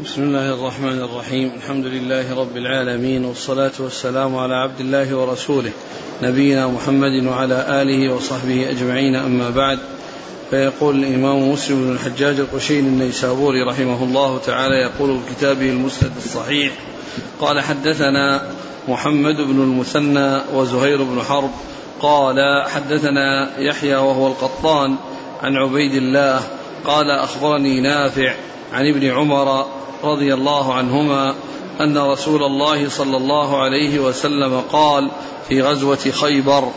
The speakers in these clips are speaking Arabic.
بسم الله الرحمن الرحيم. الحمد لله رب العالمين والصلاة والسلام على عبد الله ورسوله نبينا محمد وعلى آله وصحبه أجمعين. أما بعد فيقول الإمام مسلم بن الحجاج القشيري النيسابوري رحمه الله تعالى يقول في كتابه المسند الصحيح قال حدثنا محمد بن المثنى وزهير بن حرب قال حدثنا يحيى وهو القطان عن عبيد الله قال أخبرني نافع عن ابن عمر رضي الله عنهما أن رسول الله صلى الله عليه وسلم قال في غزوة خيبر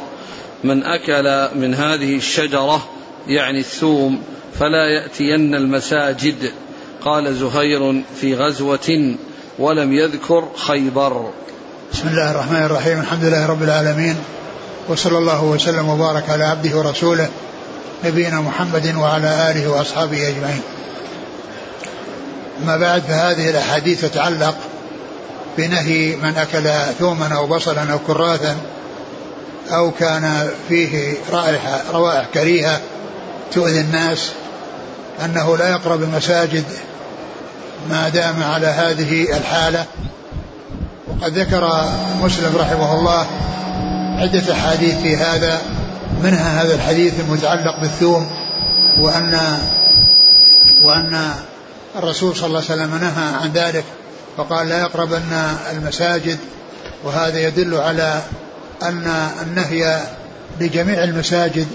من أكل من هذه الشجرة يعني الثوم فلا يأتين المساجد. قال زهير في غزوة ولم يذكر خيبر. بسم الله الرحمن الرحيم الحمد لله رب العالمين وصلى الله وسلم وبارك على عبده ورسوله نبينا محمد وعلى آله وأصحابه أجمعين. أما بعد فهذه الأحاديث تتعلق بنهي من أكل ثوما أو بصلا أو كراثا أو كان فيه رائحة روائح كريهة تؤذي الناس أنه لا يقرب المساجد ما دام على هذه الحالة. وقد ذكر مسلم رحمه الله عدة أحاديث في هذا منها هذا الحديث المتعلق بالثوم وأن وأن الرسول صلى الله عليه وسلم نهى عن ذلك فقال لا يقربن المساجد وهذا يدل على أن النهي لجميع المساجد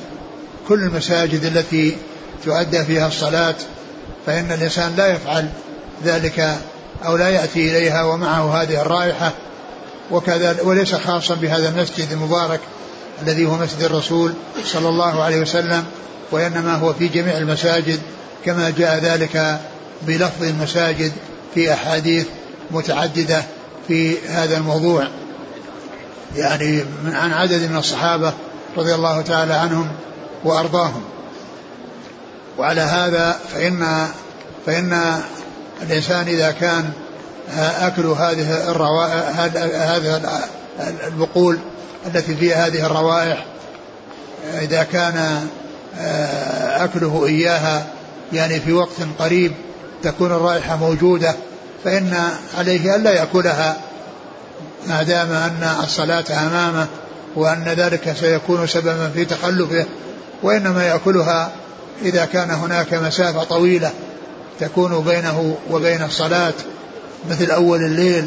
كل المساجد التي تؤدى فيها الصلاة فإن الإنسان لا يفعل ذلك أو لا يأتي إليها ومعه هذه الرائحة وكذا وليس خاصا بهذا المسجد المبارك الذي هو مسجد الرسول صلى الله عليه وسلم وإنما هو في جميع المساجد كما جاء ذلك بلفظ المساجد في أحاديث متعددة في هذا الموضوع. يعني عن عدد من الصحابة رضي الله تعالى عنهم وأرضاهم. وعلى هذا فإن فإن الإنسان إذا كان أكل هذه هذه البقول التي فيها هذه الروائح إذا كان أكله إياها يعني في وقت قريب تكون الرائحة موجودة فإن عليه ألا يأكلها ما دام أن الصلاة أمامه وأن ذلك سيكون سببا في تخلفه وإنما يأكلها إذا كان هناك مسافة طويلة تكون بينه وبين الصلاة مثل أول الليل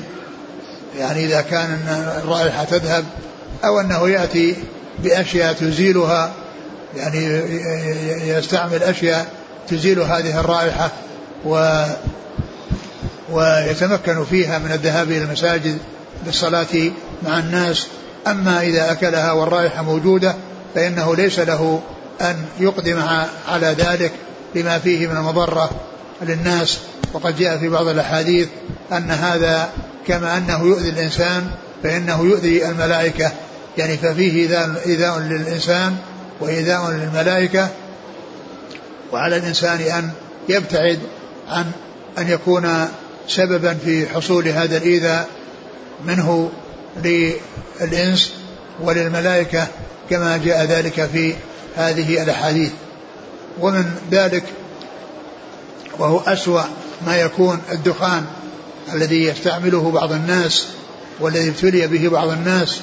يعني إذا كان الرائحة تذهب أو أنه يأتي بأشياء تزيلها يعني يستعمل أشياء تزيل هذه الرائحة و ويتمكن فيها من الذهاب إلى المساجد بالصلاة مع الناس. أما إذا أكلها والرائحة موجودة فإنه ليس له أن يقدم على ذلك لما فيه من المضرة للناس. وقد جاء في بعض الأحاديث أن هذا كما أنه يؤذي الإنسان فإنه يؤذي الملائكة. يعني ففيه إيذاء للإنسان وإيذاء للملائكة. وعلى الإنسان أن يبتعد عن أن يكون سببا في حصول هذا الإيذاء منه للإنس وللملائكة كما جاء ذلك في هذه الأحاديث. ومن ذلك وهو أسوأ ما يكون الدخان الذي يستعمله بعض الناس والذي ابتلي به بعض الناس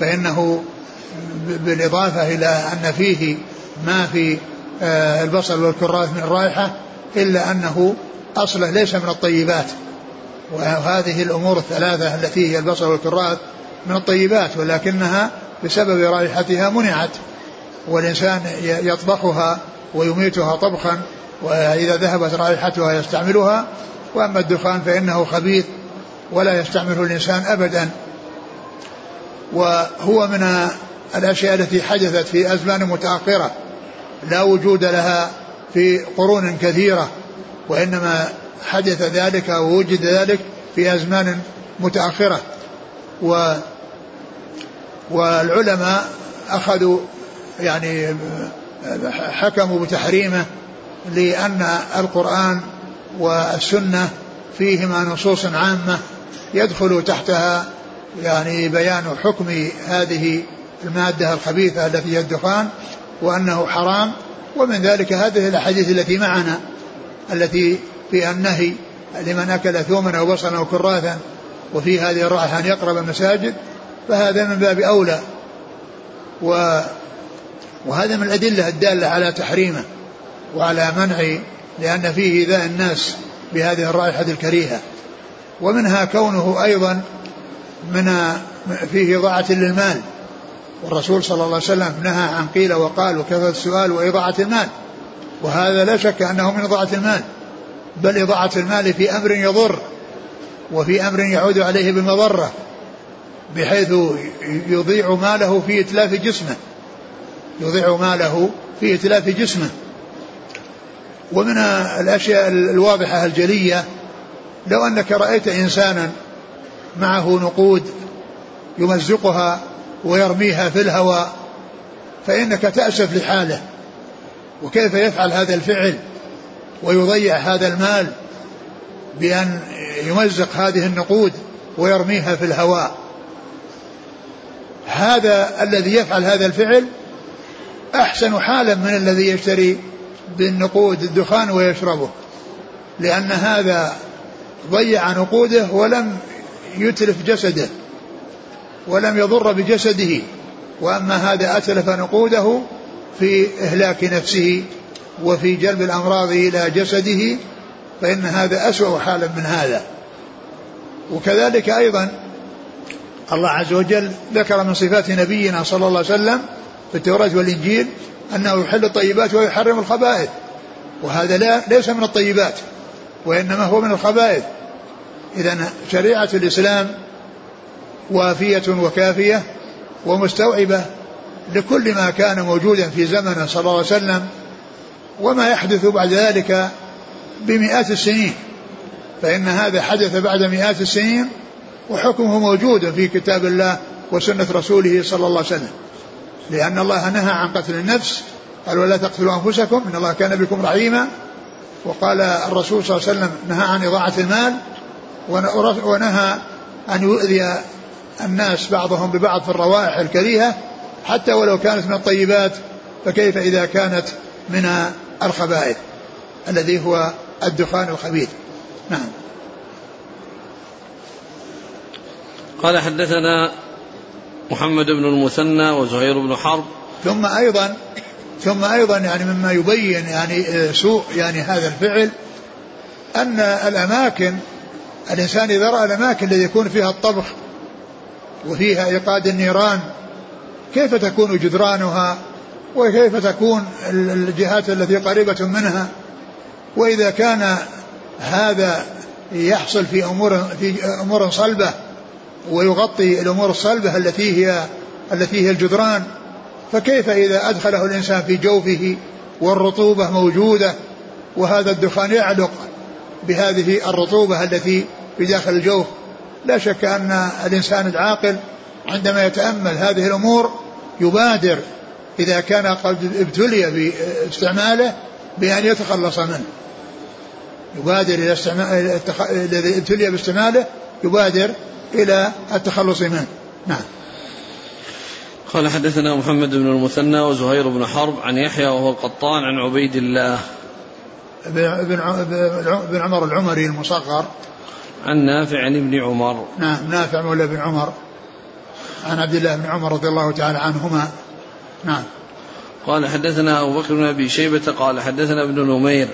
فإنه بالإضافة إلى أن فيه ما في آه، البصل والكراث من الرائحة إلا أنه أصله ليس من الطيبات. وهذه الأمور الثلاثة التي هي البصل والكراث من الطيبات ولكنها بسبب رائحتها منعت. والإنسان يطبخها ويميتها طبخا وإذا ذهبت رائحتها يستعملها. وأما الدخان فإنه خبيث ولا يستعمله الإنسان أبدا. وهو من الأشياء التي حدثت في أزمان متأخرة لا وجود لها في قرون كثيرة. وإنما حدث ذلك ووجد ذلك في أزمان متأخرة. و والعلماء أخذوا يعني حكموا بتحريمه لأن القرآن والسنة فيهما نصوص عامة يدخل تحتها يعني بيان حكم هذه المادة الخبيثة التي هي الدخان وأنه حرام. ومن ذلك هذه الأحاديث التي معنا. التي فيها النهي لمن أكل ثوما أو بصلا أو كراثا وفي هذه الرائحة أن يقرب المساجد فهذا من باب أولى. و وهذا من الأدلة الدالة على تحريمه وعلى منع لأن فيه إيذاء الناس بهذه الرائحة الكريهة. ومنها كونه أيضا من فيه إضاعة للمال. والرسول صلى الله عليه وسلم نهى عن قيل وقال وكثرة السؤال وإضاعة المال. وهذا لا شك أنه من إضاعة المال بل إضاعة المال في أمر يضر وفي أمر يعود عليه بالمضرة بحيث يضيع ماله في إتلاف جسمه يضيع ماله في إتلاف جسمه. ومن الأشياء الواضحة الجلية لو أنك رأيت إنسانا معه نقود يمزقها ويرميها في الهواء فإنك تأسف لحاله. وكيف يفعل هذا الفعل ويضيع هذا المال بأن يمزق هذه النقود ويرميها في الهواء. هذا الذي يفعل هذا الفعل أحسن حالا من الذي يشتري بالنقود الدخان ويشربه لأن هذا ضيع نقوده ولم يتلف جسده ولم يضر بجسده وأما هذا أتلف نقوده في إهلاك نفسه وفي جلب الأمراض إلى جسده فإن هذا أسوأ حالا من هذا. وكذلك أيضا الله عز وجل ذكر من صفات نبينا صلى الله عليه وسلم في التوراة والإنجيل أنه يحل الطيبات ويحرم الخبائث. وهذا لا ليس من الطيبات وإنما هو من الخبائث. إذا شريعة الإسلام وافية وكافية ومستوعبة لكل ما كان موجودا في زمنه صلى الله عليه وسلم وما يحدث بعد ذلك بمئات السنين. فإن هذا حدث بعد مئات السنين وحكمه موجود في كتاب الله وسنة رسوله صلى الله عليه وسلم. لأن الله نهى عن قتل النفس قال ولا تقتلوا أنفسكم إن الله كان بكم رحيما. وقال الرسول صلى الله عليه وسلم نهى عن إضاعة المال ونهى أن يؤذي الناس بعضهم ببعض في الروائح الكريهة حتى ولو كانت من الطيبات فكيف إذا كانت من الخبائث الذي هو الدخان الخبيث؟ نعم. قال حدثنا محمد بن المثنى وزهير بن حرب. ثم أيضا ثم أيضا يعني مما يبين يعني سوء يعني هذا الفعل أن الأماكن الإنسان إذا رأى الأماكن التي يكون فيها الطبخ وفيها إيقاد النيران كيف تكون جدرانها؟ وكيف تكون الجهات التي قريبة منها؟ وإذا كان هذا يحصل في أمور في أمور صلبة ويغطي الأمور الصلبة التي هي التي هي الجدران فكيف إذا أدخله الإنسان في جوفه والرطوبة موجودة وهذا الدخان يعلق بهذه الرطوبة التي في داخل الجوف؟ لا شك أن الإنسان العاقل عندما يتأمل هذه الأمور يبادر إذا كان قد ابتلي باستعماله بأن يتخلص منه. يبادر إلى استعمال الذي ابتلي باستعماله يبادر إلى التخلص منه. نعم. قال حدثنا محمد بن المثنى وزهير بن حرب عن يحيى وهو القطان عن عبيد الله. بن عمر العمري المصغر. عن نافع عن ابن عمر. نعم نافع مولى بن عمر. عن عبد الله بن عمر رضي الله تعالى عنهما. نعم. قال حدثنا أبو بكر بن أبي شيبة قال حدثنا ابن نمير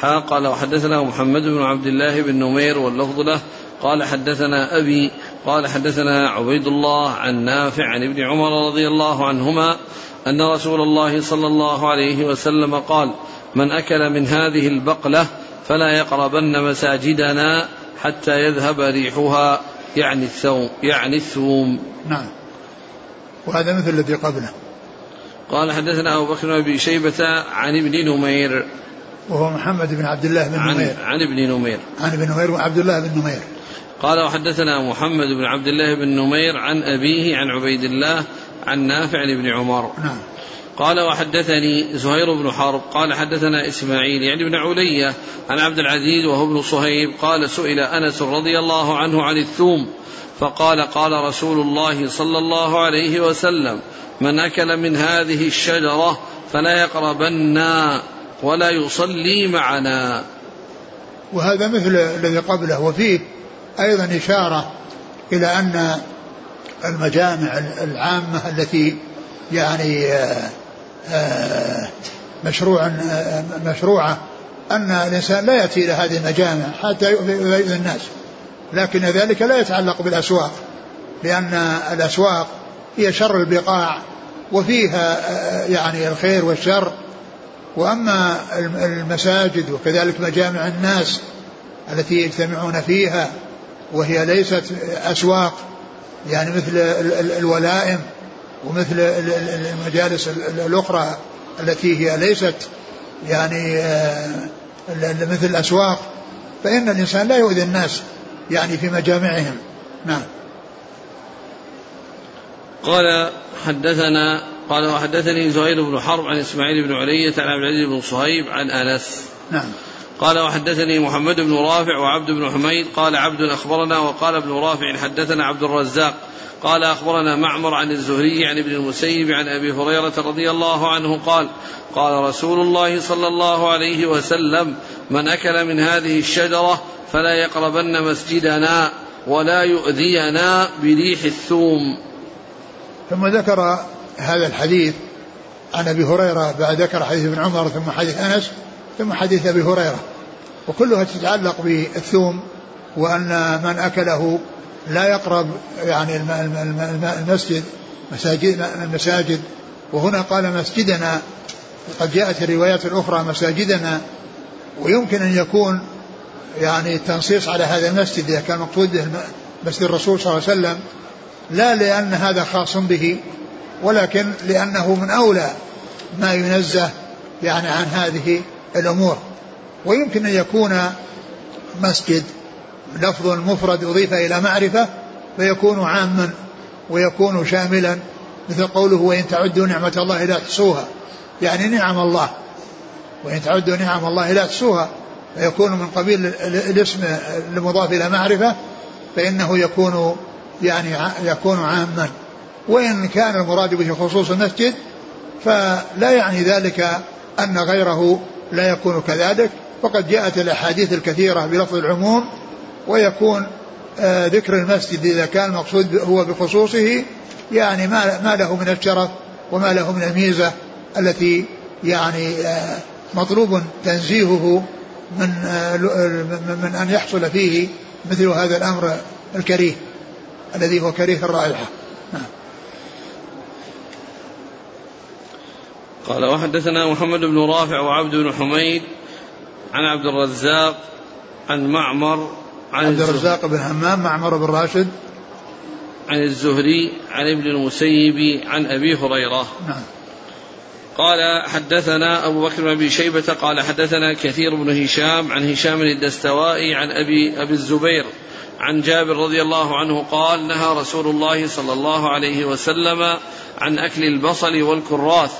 حا قال وحدثنا محمد بن عبد الله بن نمير واللفظ له قال حدثنا أبي قال حدثنا عبيد الله عن نافع عن ابن عمر رضي الله عنهما أن رسول الله صلى الله عليه وسلم قال من أكل من هذه البقلة فلا يقربن مساجدنا حتى يذهب ريحها. يعني الثوم يعني الثوم. نعم. وهذا مثل الذي قبله. قال حدثنا أبو بكر بن شيبة عن ابن نمير. وهو محمد بن عبد الله بن عن نمير. عن ابن نمير. عن ابن نمير وعبد الله بن نمير. قال وحدثنا محمد بن عبد الله بن نمير عن أبيه عن عبيد الله عن نافع عن ابن عمر. نعم. قال وحدثني زهير بن حرب قال حدثنا إسماعيل يعني بن علية عن عبد العزيز وهو ابن صهيب قال سئل أنس رضي الله عنه عن الثوم فقال قال رسول الله صلى الله عليه وسلم من أكل من هذه الشجرة فلا يقربنا ولا يصلي معنا. وهذا مثل الذي قبله وفيه أيضا إشارة إلى أن المجامع العامة التي يعني آه، مشروع آه، مشروعة أن الإنسان لا يأتي إلى هذه المجامع حتى يؤذي الناس. لكن ذلك لا يتعلق بالأسواق لأن الأسواق هي شر البقاع وفيها يعني الخير والشر. وأما المساجد وكذلك مجامع الناس التي يجتمعون فيها وهي ليست أسواق يعني مثل الولائم. ومثل المجالس الأخرى التي هي ليست يعني آه، مثل الأسواق فإن الإنسان لا يؤذي الناس يعني في مجامعهم نعم قال حدثنا قال وحدثني زهير بن حرب عن إسماعيل بن علية عن عبد العزيز بن صهيب عن آنس. نعم. قال وحدثني محمد بن رافع وعبد بن حميد قال عبد أخبرنا وقال ابن رافع حدثنا عبد الرزاق قال أخبرنا معمر عن الزهري عن ابن المسيب عن أبي هريرة رضي الله عنه قال قال رسول الله صلى الله عليه وسلم من أكل من هذه الشجرة فلا يقربن مسجدنا ولا يؤذينا بريح الثوم. ثم ذكر هذا الحديث عن أبي هريرة بعد ذكر حديث ابن عمر ثم حديث أنس ثم حديث أبي هريرة. وكلها تتعلق بالثوم وأن من أكله لا يقرب يعني المسجد مساجد المساجد. وهنا قال مسجدنا وقد جاءت الروايات الأخرى مساجدنا. ويمكن أن يكون يعني التنصيص على هذا المسجد إذا كان مقصود به مسجد الرسول صلى الله عليه وسلم لا لأن هذا خاص به ولكن لأنه من أولى ما ينزه يعني عن هذه الأمور. ويمكن أن يكون مسجد لفظ مفرد أضيف إلى معرفة فيكون عاما ويكون شاملا مثل قوله وإن تعدوا نعمة الله لا تحصوها. يعني نعم الله. وإن تعدوا نعم الله لا تحصوها. فيكون من قبيل الاسم المضاف إلى معرفة فإنه يكون يعني يكون عاما. وإن كان المراد به خصوص المسجد فلا يعني ذلك أن غيره لا يكون كذلك. وقد جاءت الأحاديث الكثيرة بلفظ العموم ويكون آه ذكر المسجد إذا كان المقصود هو بخصوصه يعني ما, ما له من الشرف وما له من الميزة التي يعني آه مطلوب تنزيهه من آه من أن يحصل فيه مثل هذا الأمر الكريه الذي هو كريه الرائحة. نعم. قال وحدثنا محمد بن رافع وعبد بن حميد عن عبد الرزاق عن معمر عن عبد الرزاق بن همام معمر بن راشد. عن الزهري عن ابن المسيب عن أبي هريرة. نعم. قال حدثنا أبو بكر بن أبي شيبة قال حدثنا كثير بن هشام عن هشام الدستوائي عن أبي أبي الزبير عن جابر رضي الله عنه قال نهى رسول الله صلى الله عليه وسلم عن أكل البصل والكراث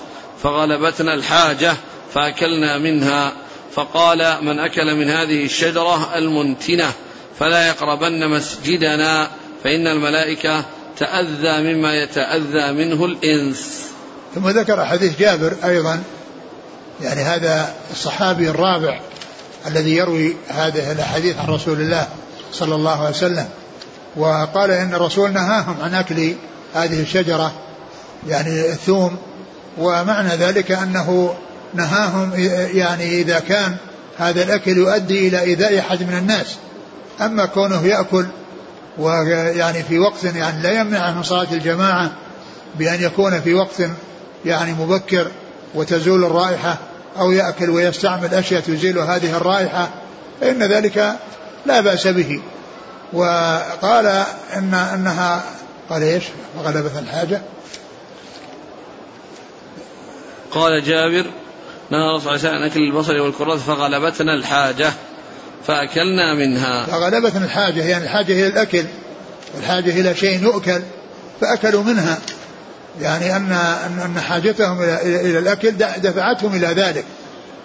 فغلبتنا الحاجة فأكلنا منها. فقال من أكل من هذه الشجرة المنتنة فلا يقربن مسجدنا فإن الملائكة تأذى مما يتأذى منه الإنس. ثم ذكر حديث جابر أيضا يعني هذا الصحابي الرابع الذي يروي هذه الأحاديث عن رسول الله صلى الله عليه وسلم وقال إن الرسول نهاهم عن أكل هذه الشجرة يعني الثوم ومعنى ذلك أنه نهاهم يعني إذا كان هذا الأكل يؤدي إلى إيذاء أحد من الناس. أما كونه يأكل ويعني في وقت يعني لا يمنع من صلاة الجماعة بأن يكون في وقت يعني مبكر وتزول الرائحة أو يأكل ويستعمل أشياء تزيل هذه الرائحة فإن ذلك لا بأس به. وقال إن أنها قال إيش؟ وغلبة الحاجة. قال جابر نهى الرسول صلى الله عليه وسلم أكل البصل والكرات فغلبتنا الحاجة فأكلنا منها. فغلبتنا الحاجة يعني الحاجة إلى الأكل والحاجة إلى شيء يؤكل فأكلوا منها. يعني أن أن حاجتهم إلى الأكل دفعتهم إلى ذلك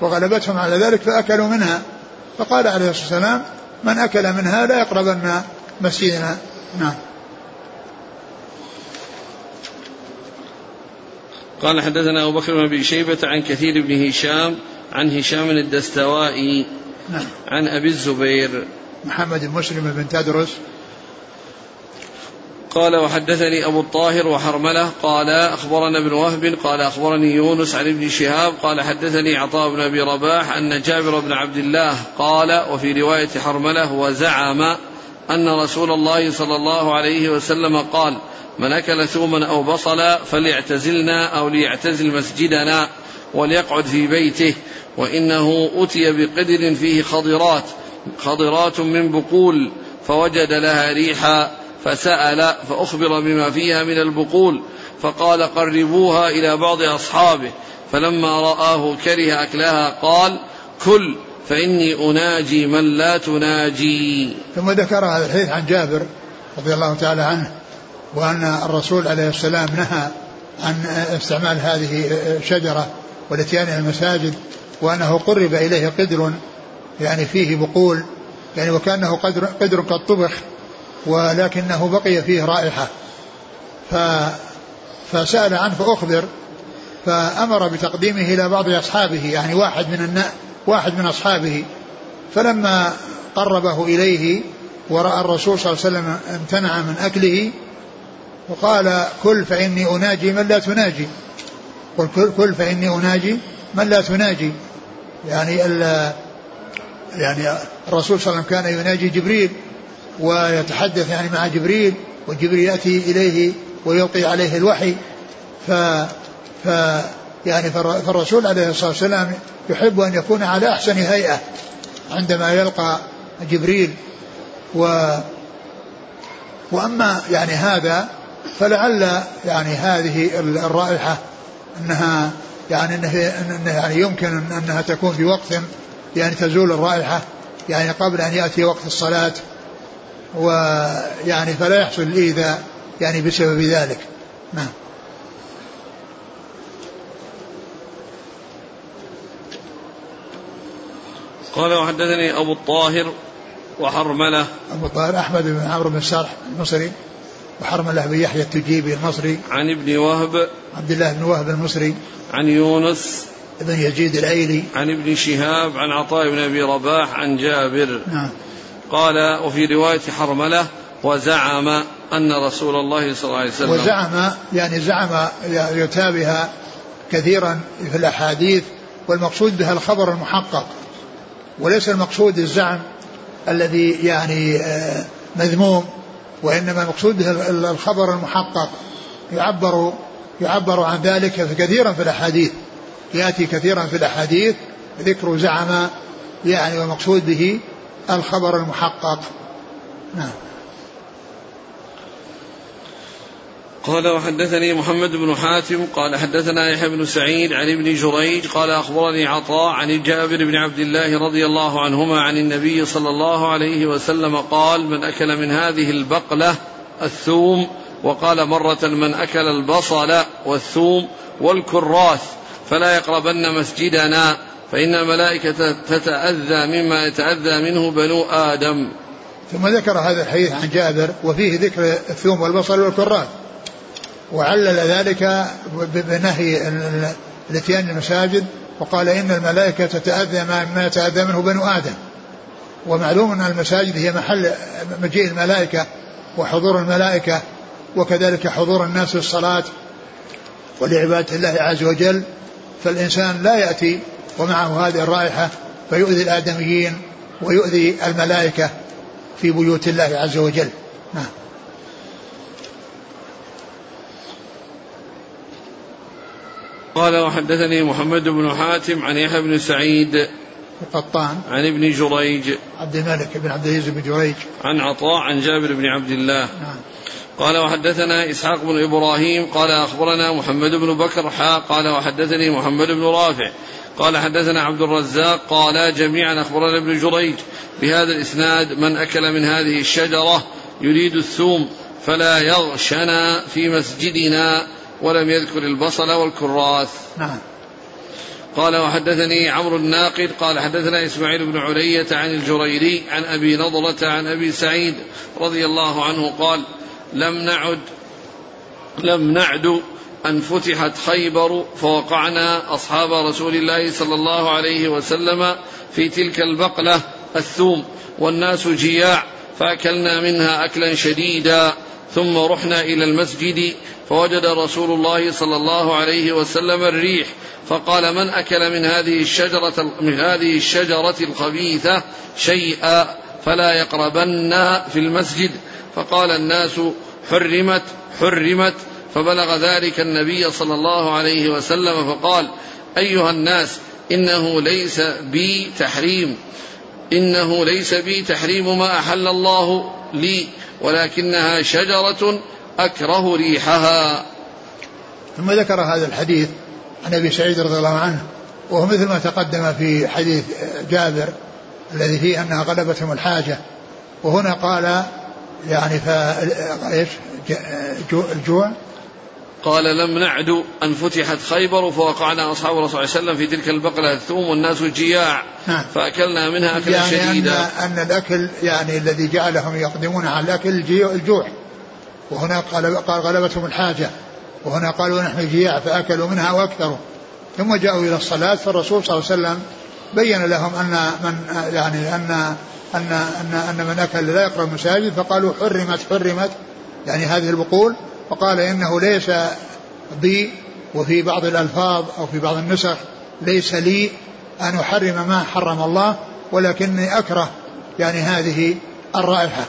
وغلبتهم على ذلك فأكلوا منها. فقال عليه الصلاة والسلام من أكل منها لا يقربن مسجدنا. نعم. قال حدثنا أبو بكر بن أبي شيبة عن كثير بن هشام عن هشام الدستوائي نعم. عن أبي الزبير. محمد بن مسلم بن تدرس. قال وحدثني أبو الطاهر وحرملة. قال أخبرنا ابن وهب. قال أخبرني يونس عن ابن شهاب. قال حدثني عطاء بن أبي رباح أن جابر بن عبد الله قال وفي رواية حرملة وزعم أن رسول الله صلى الله عليه وسلم قال من أكل ثوما أو بصلا فليعتزلنا أو ليعتزل مسجدنا وليقعد في بيته وإنه أتي بقدر فيه خضرات خضرات من بقول فوجد لها ريحا فسأل فأخبر بما فيها من البقول فقال قربوها إلى بعض أصحابه فلما رآه كره أكلها قال كل فإني أناجي من لا تناجي. ثم ذكر هذا الحديث عن جابر رضي الله تعالى عنه وأن الرسول عليه السلام نهى عن استعمال هذه الشجرة والاتيان إلى المساجد وأنه قرب إليه قدر يعني فيه بقول يعني وكأنه قدر, قدر قد طبخ ولكنه بقي فيه رائحة. ف فسأل عنه فأخبر فأمر بتقديمه إلى بعض أصحابه يعني واحد من النا واحد من أصحابه. فلما قربه إليه ورأى الرسول صلى الله عليه وسلم امتنع من أكله وقال كل فإني أناجي من لا تناجي. قل كل, كل فإني أناجي من لا تناجي. يعني يعني الرسول صلى الله عليه وسلم كان يناجي جبريل ويتحدث يعني مع جبريل وجبريل يأتي إليه ويلقي عليه الوحي. ف, ف يعني فالرسول عليه الصلاة والسلام يحب أن يكون على أحسن هيئة عندما يلقى جبريل. و وأما يعني هذا فلعل يعني هذه الرائحة أنها يعني أنه يعني يمكن أنها تكون في وقت يعني تزول الرائحة يعني قبل أن يأتي وقت الصلاة ويعني فلا يحصل الإيذاء يعني بسبب ذلك. نعم. قال وحدثني أبو الطاهر وحرملة. أبو الطاهر أحمد بن عمرو بن سارح المصري وحرملة بن يحيى التجيبي المصري عن ابن وهب. عبد الله بن وهب المصري. عن يونس. بن يزيد الايلي عن ابن شهاب. عن عطاء بن أبي رباح. عن جابر. نعم. قال وفي رواية حرمله وزعم أن رسول الله صلى الله عليه وسلم وزعم يعني زعم يتابها كثيرا في الأحاديث والمقصود بها الخبر المحقق. وليس المقصود الزعم الذي يعني آه، مذموم. وإنما المقصود به الخبر المحقق. يعبر يعبر عن ذلك كثيرا في الأحاديث. يأتي كثيرا في الأحاديث. ذكر زعم يعني والمقصود به الخبر المحقق. نعم. قال وحدثني محمد بن حاتم قال حدثنا يحيى بن سعيد عن ابن جريج قال أخبرني عطاء عن جابر بن عبد الله رضي الله عنهما عن النبي صلى الله عليه وسلم قال من أكل من هذه البقلة الثوم وقال مرة من أكل البصل والثوم والكراث فلا يقربن مسجدنا فإن الملائكة تتأذى مما يتأذى منه بنو آدم. ثم ذكر هذا الحديث عن جابر وفيه ذكر الثوم والبصل والكراث. وعلل ذلك بنهي الاتيان المساجد وقال إن الملائكة تتأذى ما يتأذى منه بنو آدم. ومعلوم أن المساجد هي محل مجيء الملائكة وحضور الملائكة وكذلك حضور الناس في الصلاة ولعبادة الله عز وجل. فالإنسان لا يأتي ومعه هذه الرائحة فيؤذي الآدميين ويؤذي الملائكة في بيوت الله عز وجل. نعم. قال وحدثني محمد بن حاتم عن يحيى بن سعيد القطان. عن ابن جريج. عبد الملك بن عبد العزيز بن جريج. عن عطاء عن جابر بن عبد الله. نعم. قال وحدثنا إسحاق بن إبراهيم. قال أخبرنا محمد بن بكر حا. قال وحدثني محمد بن رافع. قال حدثنا عبد الرزاق. قال جميعا أخبرنا ابن جريج. بهذا الإسناد من أكل من هذه الشجرة يريد الثوم فلا يغشنا في مسجدنا. ولم يذكر البصل والكراث. نعم. قال وحدثني عمرو الناقد قال حدثنا إسماعيل بن علية عن الجريري عن أبي نضرة عن أبي سعيد رضي الله عنه قال لم نعد لم نعد أن فتحت خيبر فوقعنا أصحاب رسول الله صلى الله عليه وسلم في تلك البقلة الثوم والناس جياع فأكلنا منها أكلا شديدا ثم رحنا إلى المسجد فوجد رسول الله صلى الله عليه وسلم الريح فقال من أكل من هذه الشجرة من هذه الشجرة الخبيثة شيئا فلا يقربن في المسجد؟ فقال الناس حرمت حرمت. فبلغ ذلك النبي صلى الله عليه وسلم فقال أيها الناس إنه ليس بي تحريم. إنه ليس بي تحريم ما أحل الله لي ولكنها شجرة أكره ريحها. ثم ذكر هذا الحديث عن أبي سعيد رضي الله عنه وهو مثل ما تقدم في حديث جابر الذي فيه أنها غلبتهم الحاجة. وهنا قال يعني ف إيش؟ الجوع قال لم نعد أن فتحت خيبر فوقعنا أصحاب الرسول صلى الله عليه وسلم في تلك البقلة الثوم والناس جياع. فأكلنا منها أكلا يعني شديدا. أن, أن الأكل يعني الذي جعلهم يقدمون على الأكل الجوع وهنا قال قال غلبتهم الحاجة. وهنا قالوا نحن جياع فأكلوا منها وأكثروا. ثم جاءوا إلى الصلاة فالرسول صلى الله عليه وسلم بين لهم أن من يعني أن أن أن أن من أكل لا يقرأ المساجد فقالوا حرمت حرمت. يعني هذه البقول وقال إنه ليس بي وفي بعض الألفاظ أو في بعض النسخ ليس لي أن أحرم ما حرم الله ولكني أكره يعني هذه الرائحة.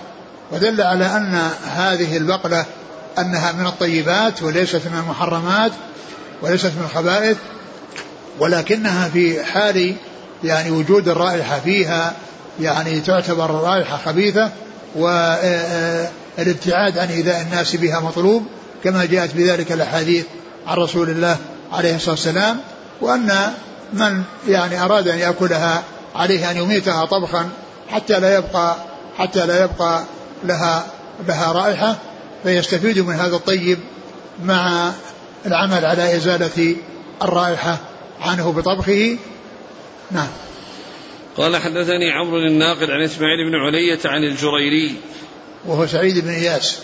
ودل على أن هذه البقلة أنها من الطيبات وليست من المحرمات وليست من الخبائث ولكنها في حال يعني وجود الرائحة فيها يعني تعتبر رائحة خبيثة والابتعاد عن إيذاء الناس بها مطلوب كما جاءت بذلك الأحاديث عن رسول الله عليه الصلاة والسلام وأن من يعني أراد أن يأكلها عليه أن يميتها طبخا حتى لا يبقى حتى لا يبقى لها لها رائحة فيستفيد من هذا الطيب مع العمل على إزالة الرائحة عنه بطبخه. نعم. قال حدثني عمرو الناقد عن إسماعيل بن علية عن الجريري وهو سعيد بن إياس.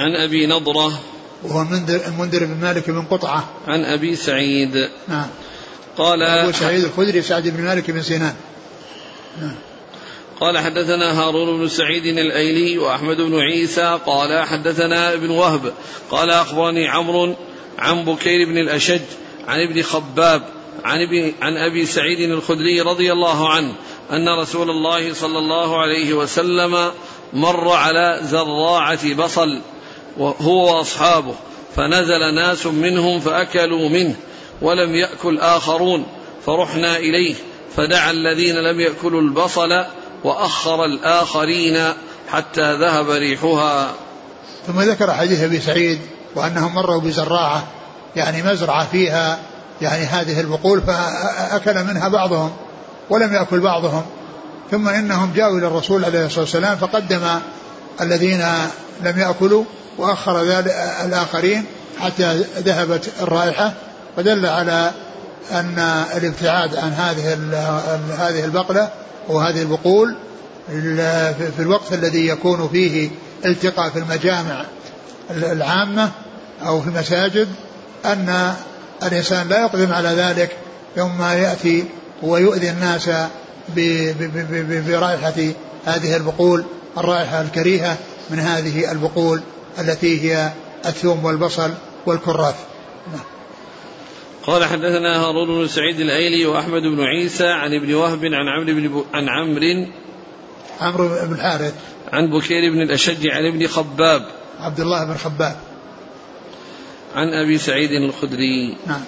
عن أبي نضرة. وهو المنذر المنذر بن مالك بن قطعة. عن أبي سعيد. نعم. قال ابو سعيد الخدري سعد بن مالك بن سنان نعم. قال حدثنا هارون بن سعيد الأيلي وأحمد بن عيسى. قال حدثنا ابن وهب. قال أخبرني عمرو عن بكير بن الأشج عن ابن خباب عن ابي عن أبي سعيد الخدري رضي الله عنه أن رسول الله صلى الله عليه وسلم مر على زراعه بصل وهو وأصحابه فنزل ناس منهم فأكلوا منه ولم يأكل آخرون فرحنا إليه فدعا الذين لم يأكلوا البصل وأخر الآخرين حتى ذهب ريحها. ثم ذكر حديث أبي سعيد وانهم مروا بزراعة يعني مزرعة فيها يعني هذه البقول فأكل منها بعضهم ولم يأكل بعضهم. ثم إنهم جاءوا إلى الرسول عليه الصلاة والسلام فقدم الذين لم يأكلوا وأخر ذلك الآخرين حتى ذهبت الرائحة ودل على أن الابتعاد عن هذه هذه البقلة وهذه البقول في الوقت الذي يكون فيه التقاء في المجامع العامة أو في المساجد أن الإنسان لا يقدم على ذلك ثم يأتي ويؤذي الناس برائحة هذه البقول الرائحة الكريهة من هذه البقول التي هي الثوم والبصل والكراث. نعم. قال حدثنا هارون بن سعيد الأيلي وأحمد بن عيسى عن ابن وهب عن عمرو بن عن عمرو عمرو بن الحارث. عن بكير بن الأشج عن ابن خباب. عبد الله بن خباب. عن أبي سعيد الخدري. نعم.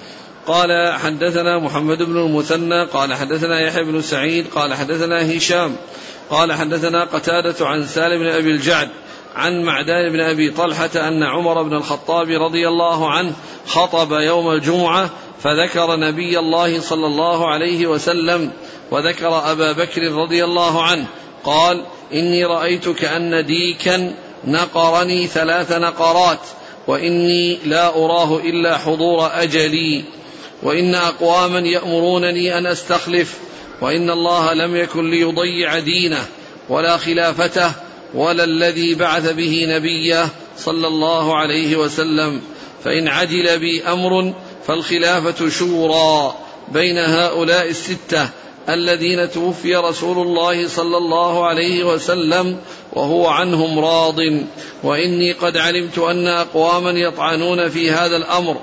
قال حدثنا محمد بن المثنى قال حدثنا يحيى بن سعيد قال حدثنا هشام قال حدثنا قتادة عن سالم بن أبي الجعد عن معدان بن أبي طلحة أن عمر بن الخطاب رضي الله عنه خطب يوم الجمعة فذكر نبي الله صلى الله عليه وسلم وذكر أبا بكر رضي الله عنه قال إني رأيت كأن ديكا نقرني ثلاث نقرات وإني لا أراه إلا حضور أجلي. وإن أقواما يأمرونني أن أستخلف وإن الله لم يكن ليضيع دينه ولا خلافته ولا الذي بعث به نبيه صلى الله عليه وسلم. فإن عجل بي أمر فالخلافة شورى بين هؤلاء الستة الذين توفي رسول الله صلى الله عليه وسلم وهو عنهم راض. وإني قد علمت أن أقواما يطعنون في هذا الأمر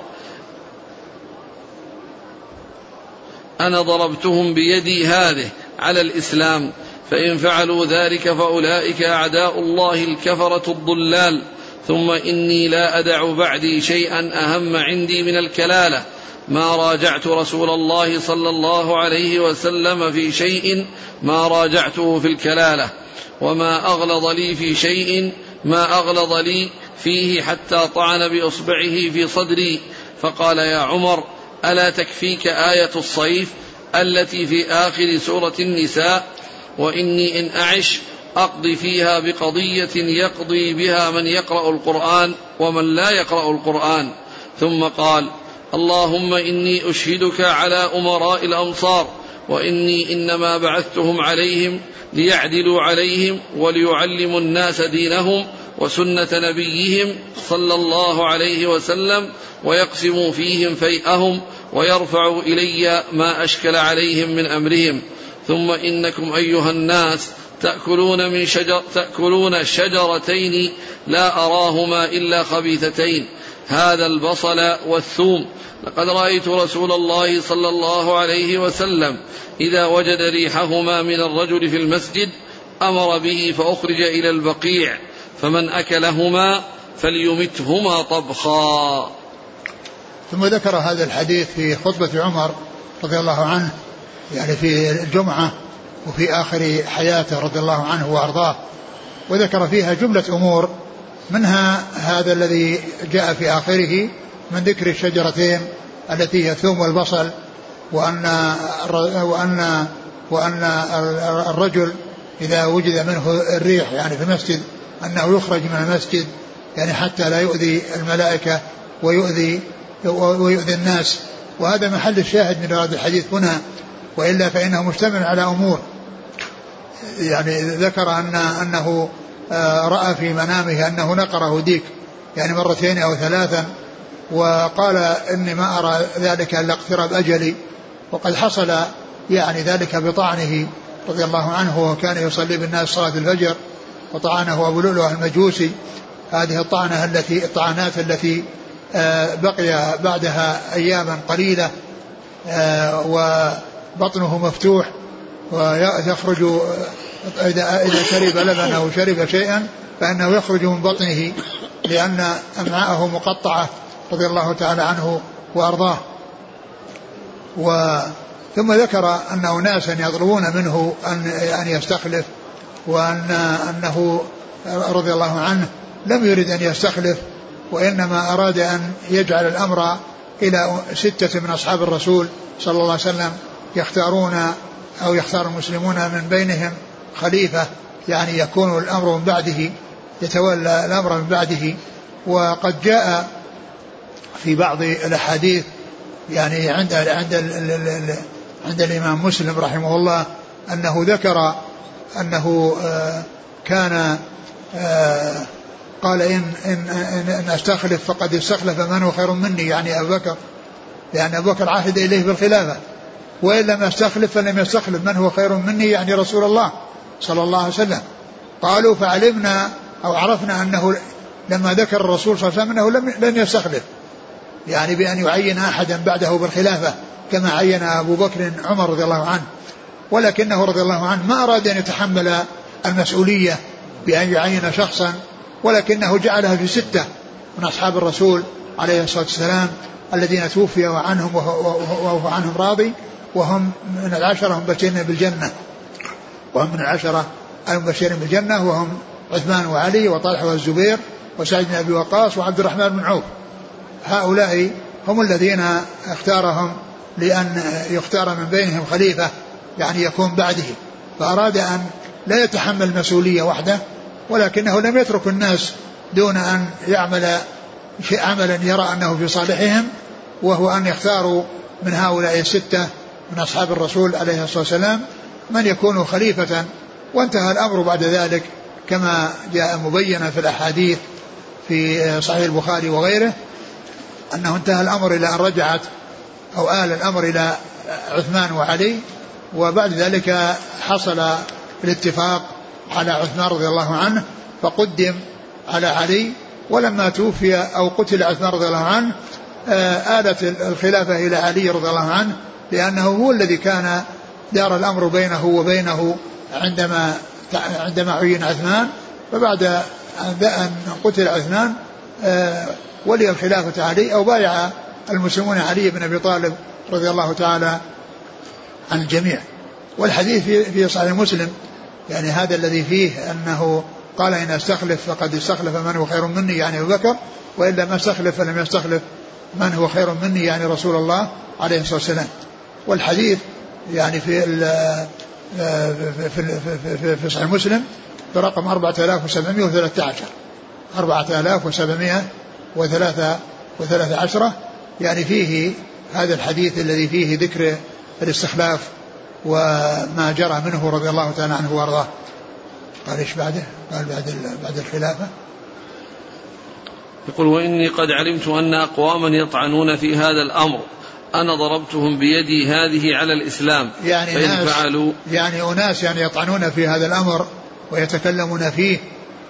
أنا ضربتهم بيدي هذه على الإسلام فإن فعلوا ذلك فأولئك أعداء الله الكفرة الضلال. ثم إني لا أدع بعدي شيئا أهم عندي من الكلالة. ما راجعت رسول الله صلى الله عليه وسلم في شيء ما راجعته في الكلالة. وما أغلظ لي في شيء ما أغلظ لي فيه حتى طعن بإصبعه في صدري. فقال يا عمر ألا تكفيك آية الصيف التي في آخر سورة النساء وإني إن أعش أقضي فيها بقضية يقضي بها من يقرأ القرآن ومن لا يقرأ القرآن. ثم قال اللهم إني أشهدك على أمراء الامصار وإني إنما بعثتهم عليهم ليعدلوا عليهم وليعلموا الناس دينهم وسنة نبيهم صلى الله عليه وسلم ويقسموا فيهم فيئهم ويرفعوا إلي ما أشكل عليهم من أمرهم. ثم إنكم أيها الناس تأكلون من شجر تأكلون شجرتين لا أراهما إلا خبيثتين. هذا البصل والثوم. لقد رأيت رسول الله صلى الله عليه وسلم إذا وجد ريحهما من الرجل في المسجد أمر به فأخرج إلى البقيع. فمن أكلهما فليمتهما طبخا. ثم ذكر هذا الحديث في خطبة عمر رضي الله عنه يعني في الجمعة وفي آخر حياته رضي الله عنه وأرضاه وذكر فيها جملة أمور منها هذا الذي جاء في آخره من ذكر الشجرتين التي هي الثوم والبصل وأن وأن وأن الرجل إذا وجد منه الريح يعني في المسجد أنه يخرج من المسجد يعني حتى لا يؤذي الملائكة ويؤذي ويؤذي الناس. وهذا محل الشاهد من هذا الحديث هنا. وإلا فإنه مشتمل على أمور. يعني ذكر أن أنه آه، رأى في منامه أنه نقره ديك يعني مرتين أو ثلاثا وقال إني ما أرى ذلك إلا اقتراب أجلي. وقد حصل يعني ذلك بطعنه رضي الله عنه وكان يصلي بالناس صلاة الفجر. وطعنه أبو لؤلؤ المجوسي. هذه الطعنة التي الطعنات التي آه، بقي بعدها أياما قليلة آه، وبطنه مفتوح ويخرج إذا إذا شرب لبنا أو شرب شيئا فإنه يخرج من بطنه لأن أمعاءه مقطعة رضي الله تعالى عنه وأرضاه. و ثم ذكر أن أناسا يطلبون منه أن أن يستخلف وأن أنه رضي الله عنه لم يرد أن يستخلف وإنما أراد أن يجعل الأمر إلى ستة من أصحاب الرسول صلى الله عليه وسلم يختارون أو يختار المسلمون من بينهم خليفة يعني يكون الأمر من بعده يتولى الأمر من بعده. وقد جاء في بعض الأحاديث يعني عند عند عند الإمام مسلم رحمه الله أنه ذكر أنه آه، كان آه، قال إن, إن, إن أستخلف فقد استخلف من هو خير مني يعني أبو بكر. لأن أبو بكر عهد إليه بالخلافة. وإن لم يستخلف فلم يستخلف من هو خير مني يعني رسول الله صلى الله عليه وسلم. قالوا فعلمنا أو عرفنا أنه لما ذكر الرسول صلى الله عليه وسلم أنه لم, لم يستخلف. يعني بأن يعين أحدا بعده بالخلافة كما عين أبو بكر عمر رضي الله عنه. ولكنه رضي الله عنه ما أراد أن يتحمل المسؤولية بأن يعين شخصا ولكنه جعلها في ستة من أصحاب الرسول عليه الصلاة والسلام الذين توفي عنهم وهو عنهم راضي وهم من العشرة هم بشرين بالجنة. وهم من العشرة المبشرين بالجنة وهم عثمان وعلي وطلحة والزبير وسعد بن أبي وقاص وعبد الرحمن بن عوف. هؤلاء هم الذين اختارهم لأن يختار من بينهم خليفة. يعني يكون بعده فأراد أن لا يتحمل المسؤولية وحده ولكنه لم يترك الناس دون أن يعمل شيء عملا يرى أنه في صالحهم وهو أن يختاروا من هؤلاء الستة من أصحاب الرسول عليه الصلاة والسلام من يكون خليفة. وانتهى الأمر بعد ذلك كما جاء مبينا في الأحاديث في صحيح البخاري وغيره أنه انتهى الأمر إلى أن رجعت أو آل الأمر إلى عثمان وعلي وبعد ذلك حصل الاتفاق على عثمان رضي الله عنه فقدم على علي ولما توفي أو قتل عثمان رضي الله عنه آه، آلت الخلافة إلى علي رضي الله عنه لأنه هو الذي كان دار الأمر بينه وبينه عندما عندما عين عثمان فبعد أن قتل عثمان آه، ولي الخلافة علي أو بايع المسلمون علي بن أبي طالب رضي الله تعالى عن الجميع. والحديث في صحيح مسلم يعني هذا الذي فيه أنه قال إن استخلف فقد استخلف من هو خير مني يعني أبو بكر وإلا ما استخلف فلم يستخلف من هو خير مني يعني رسول الله عليه الصلاة والسلام. والحديث يعني في في في, في صحيح مسلم برقم 4713 4713 يعني فيه هذا الحديث الذي فيه ذكر الاستخلاف وما جرى منه رضي الله تعالى عنه وأرضاه. قال إيش بعده؟ قال بعد بعد الخلافة. يقول وإني قد علمت أن اقواما يطعنون في هذا الأمر. أنا ضربتهم بيدي هذه على الإسلام. يعني فإن ناس فعلوا يعني أناس يعني يطعنون في هذا الأمر ويتكلمون فيه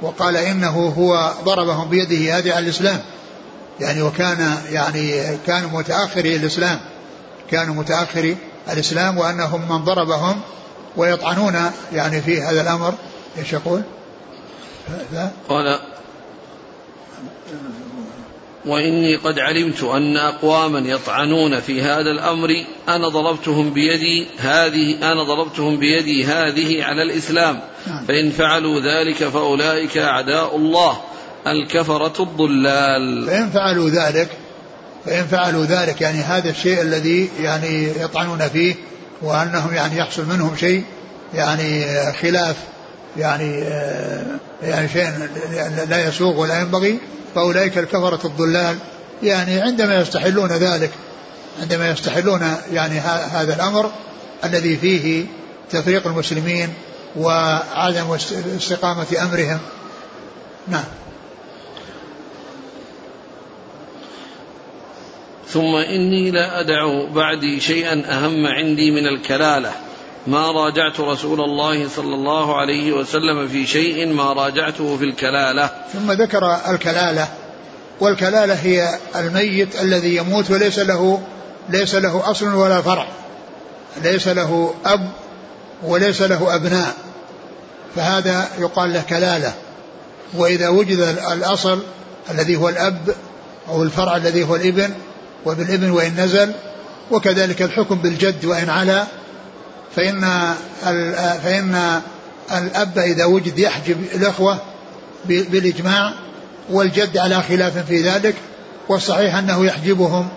وقال إنه هو ضربهم بيده هذه على الإسلام. يعني وكان يعني كانوا متاخري الاسلام كانوا متاخري الإسلام وأنهم من ضربهم ويطعنون يعني في هذا الأمر إيش يقول؟ قال وإني قد علمت أن أقواما يطعنون في هذا الأمر أنا ضربتهم بيدي هذه أنا ضربتهم بيدي هذه على الإسلام نعم. فإن فعلوا ذلك فأولئك أعداء الله الكفرة الضلال فإن فعلوا ذلك فإن فعلوا ذلك يعني هذا الشيء الذي يعني يطعنون فيه وأنهم يعني يحصل منهم شيء يعني خلاف يعني يعني شيء لا يسوق ولا ينبغي فأولئك الكفرة الضلال. يعني عندما يستحلون ذلك عندما يستحلون يعني هذا الأمر الذي فيه تفريق المسلمين وعدم استقامة أمرهم. نعم. ثم إني لا أدع بعدي شيئا أهم عندي من الكلالة. ما راجعت رسول الله صلى الله عليه وسلم في شيء ما راجعته في الكلالة. ثم ذكر الكلالة والكلالة هي الميت الذي يموت وليس له ليس له أصل ولا فرع. ليس له أب وليس له أبناء. فهذا يقال له كلالة. وإذا وجد الأصل الذي هو الأب أو الفرع الذي هو الإبن وبالإبن وإن نزل وكذلك الحكم بالجد وإن علا فإن فإن الأب إذا وجد يحجب الأخوة بالإجماع والجد على خلاف في ذلك والصحيح أنه يحجبهم.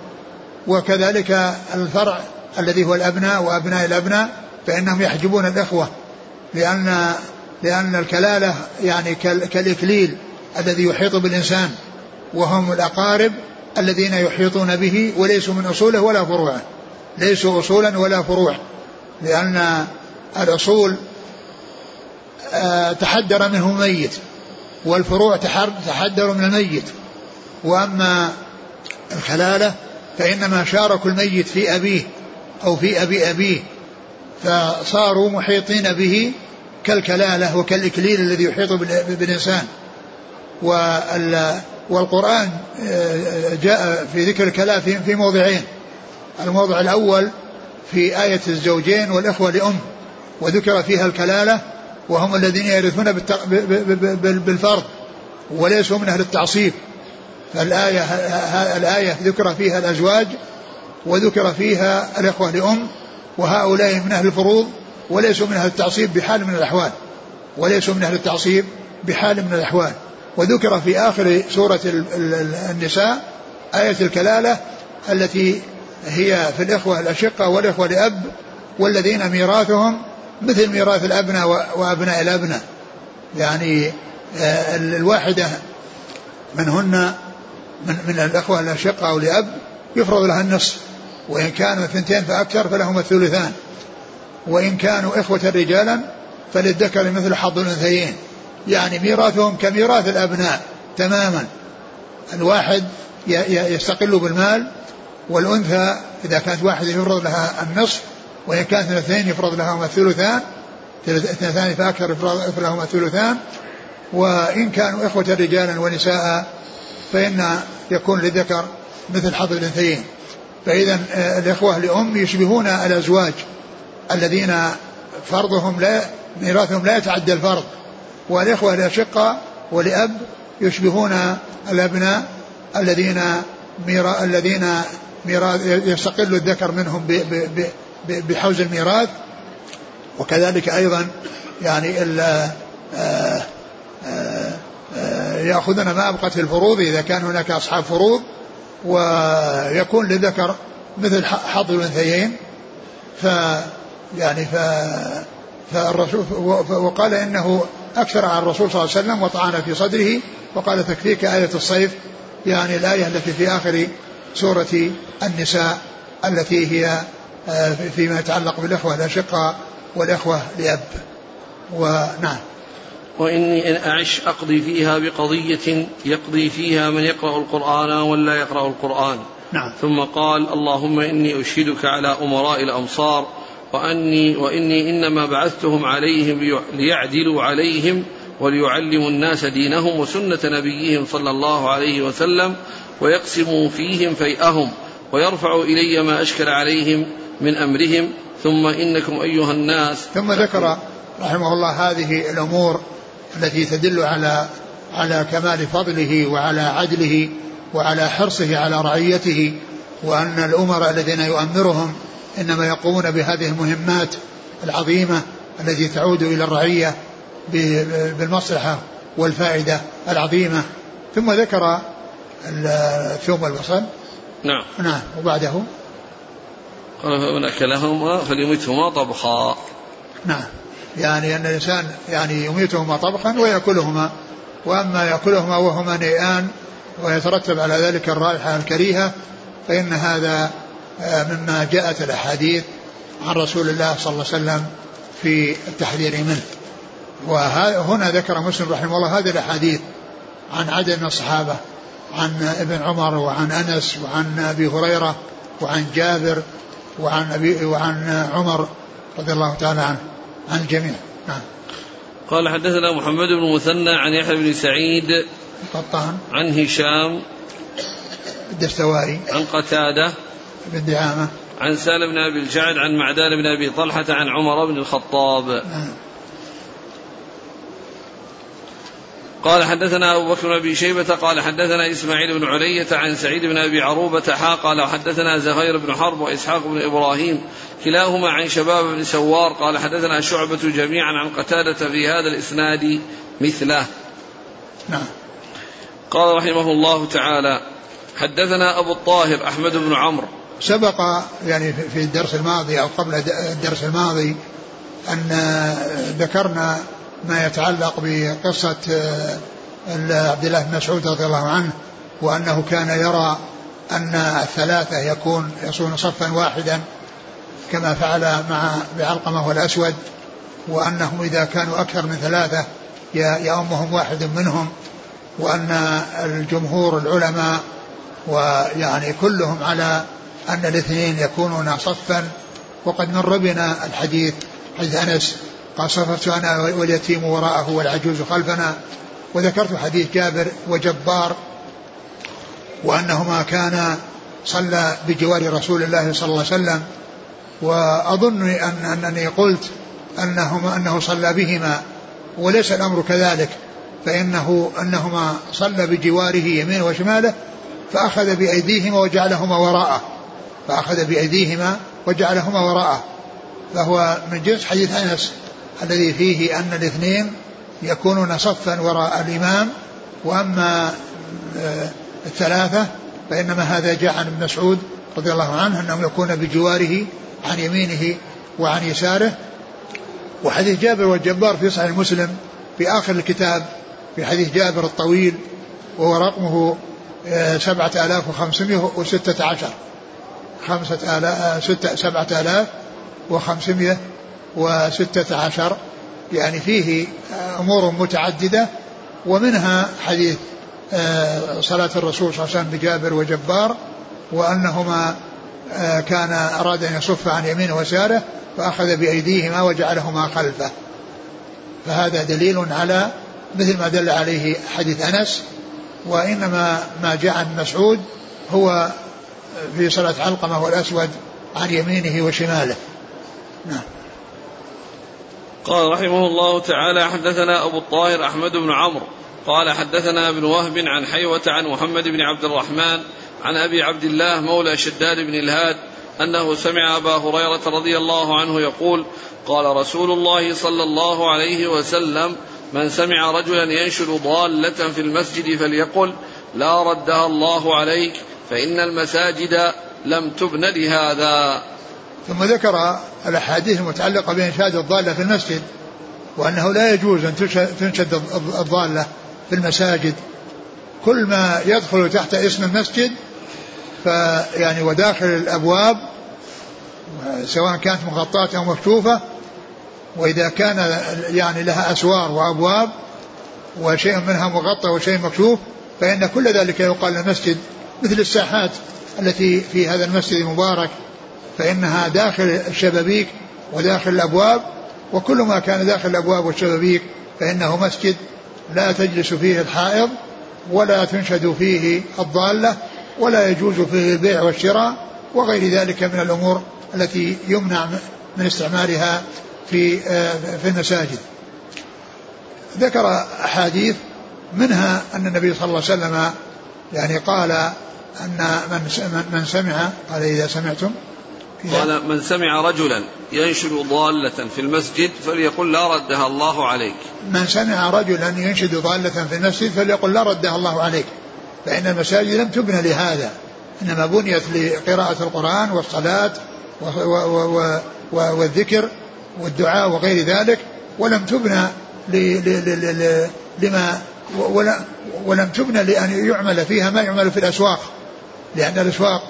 وكذلك الفرع الذي هو الأبناء وأبناء الأبناء فإنهم يحجبون الإخوة لأن لأن الكلالة يعني كالإكليل الذي يحيط بالإنسان وهم الأقارب الذين يحيطون به وليسوا من أصوله ولا فروعه ليسوا أصولا ولا فروع لأن الأصول آه، تحدر منه ميت والفروع تحدر من الميت. وأما الخلالة فإنما شاركوا الميت في أبيه أو في أبي أبيه فصاروا محيطين به كالكلالة وكالإكليل الذي يحيط بالإنسان. والقرآن آه، جاء في ذكر الكلالة في موضعين. الموضع الأول في آية الزوجين والإخوة لأم وذكر فيها الكلالة وهم الذين يرثون بالفرض وليسوا من أهل التعصيب. فالآية الآية ذكر فيها الأزواج وذكر فيها الإخوة لأم وهؤلاء من أهل الفروض وليسوا من أهل التعصيب بحال من الأحوال. وليسوا من أهل التعصيب بحال من الأحوال. وذكر في آخر سورة النساء آية الكلالة التي هي في الإخوة الأشقة والإخوة لأب والذين ميراثهم مثل ميراث الأبناء وأبناء الأبناء. يعني آه، الواحدة منهن من, من الأخوة الأشقة أو لأب يفرض لها النصف. وإن كانوا اثنتين فأكثر فلهما الثلثان. وإن كانوا إخوة رجالا فللذكر مثل حظ الأنثيين. يعني ميراثهم كميراث الأبناء تماما. الواحد يستقل بالمال والأنثى إذا كانت واحدة يفرض لها النصف وإن كانت اثنتين يفرض لهما الثلثان اثنتان فأكثر يفرض لهما الثلثان. وإن كانوا إخوة رجالا ونساء فإن يكون للذكر مثل حظ الأنثيين. فإذا آه، الإخوة لأم يشبهون الأزواج الذين فرضهم لا ميراثهم لا يتعدى الفرض. والإخوة الأشقة ولأب يشبهون الأبناء الذين ميرا الذين ميراث يستقل الذكر منهم بحوز الميراث. وكذلك أيضا يعني ال آه، آه، يأخذون ما أبقت في الفروض إذا كان هناك أصحاب فروض ويكون للذكر مثل حظ الأنثيين. ف يعني ف فالرسول وقال إنه أكثر عن الرسول صلى الله عليه وسلم وطعن في صدره وقال تكفيك آية الصيف يعني الآية التي في آخر سورة النساء التي هي آه، فيما يتعلق بالإخوة الأشقاء والإخوة لأب. ونعم. وإني إن أعش أقضي فيها بقضية يقضي فيها من يقرأ القرآن ولا يقرأ القرآن. نعم. ثم قال اللهم إني أشهدك على أمراء الأمصار وأني وإني إنما بعثتهم عليهم ليعدلوا عليهم وليعلموا الناس دينهم وسنة نبيهم صلى الله عليه وسلم ويقسموا فيهم فيئهم ويرفعوا إلي ما أشكل عليهم من أمرهم. ثم إنكم أيها الناس ثم ذكر رحمه الله هذه الأمور التي تدل على على كمال فضله وعلى عدله وعلى حرصه على رعيته وأن الأمراء الذين يؤمرهم إنما يقومون بهذه المهمات العظيمة التي تعود إلى الرعية بالمصلحة والفائدة العظيمة. ثم ذكر الثوم والبصل نعم. نعم. وبعده. فمن أكلهما فليمتهما طبخا. نعم. يعني أن الإنسان يعني يميتهما طبخا ويأكلهما. وأما يأكلهما وهما نيئان ويترتب على ذلك الرائحة الكريهة فإن هذا مما جاءت الأحاديث عن رسول الله صلى الله عليه وسلم في التحذير منه. وهنا ذكر مسلم رحمه الله هذه الأحاديث عن عدد من الصحابة عن ابن عمر وعن أنس وعن أبي هريرة وعن جابر وعن أبي وعن عمر رضي الله تعالى عنه عن الجميع. نعم. قال حدثنا محمد بن مثنى عن يحيى بن سعيد قطان. عن هشام الدستوائي. عن قتادة بن دعامة عن سالم بن أبي الجعد عن معدان بن أبي طلحة عن عمر بن الخطاب. نعم. قال حدثنا أبو بكر بن أبي شيبة قال حدثنا إسماعيل بن علية عن سعيد بن أبي عروبة حا قال حدثنا زهير بن حرب وإسحاق بن إبراهيم كلاهما عن شباب بن سوار قال حدثنا شعبة جميعا عن قتادة في هذا الإسناد مثله. نعم. قال رحمه الله تعالى حدثنا أبو الطاهر أحمد بن عمرو سبق يعني في الدرس الماضي أو قبل الدرس الماضي أن ذكرنا ما يتعلق بقصة آه، عبد الله بن مسعود رضي الله عنه وأنه كان يرى أن الثلاثة يكون يصون صفا واحدا كما فعل مع بعلقمة والأسود وأنهم إذا كانوا أكثر من ثلاثة يأمهم واحد منهم وأن الجمهور العلماء ويعني كلهم على أن الاثنين يكونون صفا. وقد مر بنا الحديث حديث أنس قال صففت أنا واليتيم وراءه والعجوز خلفنا. وذكرت حديث جابر وجبار وأنهما كانا صلى بجوار رسول الله صلى الله عليه وسلم. وأظن أن أنني قلت أنهما أنه صلى بهما وليس الأمر كذلك. فإنه أنهما صلى بجواره يمينه وشماله فأخذ بأيديهما وجعلهما وراءه. فأخذ بأيديهما وجعلهما وراءه. فهو من جنس حديث أنس الذي فيه أن الاثنين يكونون صفا وراء الإمام وأما آه، الثلاثة فإنما هذا جاء عن ابن مسعود رضي الله عنه أنهم يكون بجواره عن يمينه وعن يساره. وحديث جابر والجبار في صحيح مسلم في آخر الكتاب في حديث جابر الطويل وهو رقمه آه، سبعة آلاف وخمسمائة وستة عشر. خمسة آلاف آه، ستة سبعة آلاف وخمسمائة وستة عشر يعني فيه أمور متعددة ومنها حديث آه، صلاة الرسول صلى الله عليه وسلم بجابر وجبار وأنهما آه، كان أراد أن يصف عن يمينه ويساره فأخذ بأيديهما وجعلهما خلفه. فهذا دليل على مثل ما دل عليه حديث أنس وإنما ما جاء عن مسعود هو في صلاة علقمة والأسود عن يمينه وشماله. نعم. قال رحمه الله تعالى حدثنا أبو الطاهر أحمد بن عمرو قال حدثنا ابن وهب عن حيوة عن محمد بن عبد الرحمن عن أبي عبد الله مولى شداد بن الهاد أنه سمع أبا هريرة رضي الله عنه يقول قال رسول الله صلى الله عليه وسلم من سمع رجلا ينشد ضالة في المسجد فليقل لا ردها الله عليك فإن المساجد لم تبن لهذا. ثم ذكر الأحاديث المتعلقة بإنشاد الضالة في المسجد وأنه لا يجوز أن تنشد الضالة في المساجد. كل ما يدخل تحت اسم المسجد فيعني وداخل الأبواب سواء كانت مغطاة أو مكشوفة وإذا كان يعني لها أسوار وأبواب وشيء منها مغطى وشيء مكشوف فإن كل ذلك يقال المسجد مثل الساحات التي في هذا المسجد المبارك فإنها داخل الشبابيك وداخل الأبواب وكل ما كان داخل الأبواب والشبابيك فإنه مسجد لا تجلس فيه الحائض ولا تنشد فيه الضالة ولا يجوز فيه البيع والشراء وغير ذلك من الأمور التي يمنع من استعمالها في في المساجد. ذكر أحاديث منها أن النبي صلى الله عليه وسلم يعني قال أن من من سمع قال إذا سمعتم قال من سمع رجلا ينشد ضالة في المسجد فليقل لا ردها الله عليك. من سمع رجلا ينشد ضالة في المسجد فليقل لا ردها الله عليك. فإن المساجد لم تبنى لهذا إنما بنيت لقراءة القرآن والصلاة والذكر والدعاء وغير ذلك ولم تبنى لما ولم تبنى لأن يعمل فيها ما يعمل في الأسواق. لأن الأسواق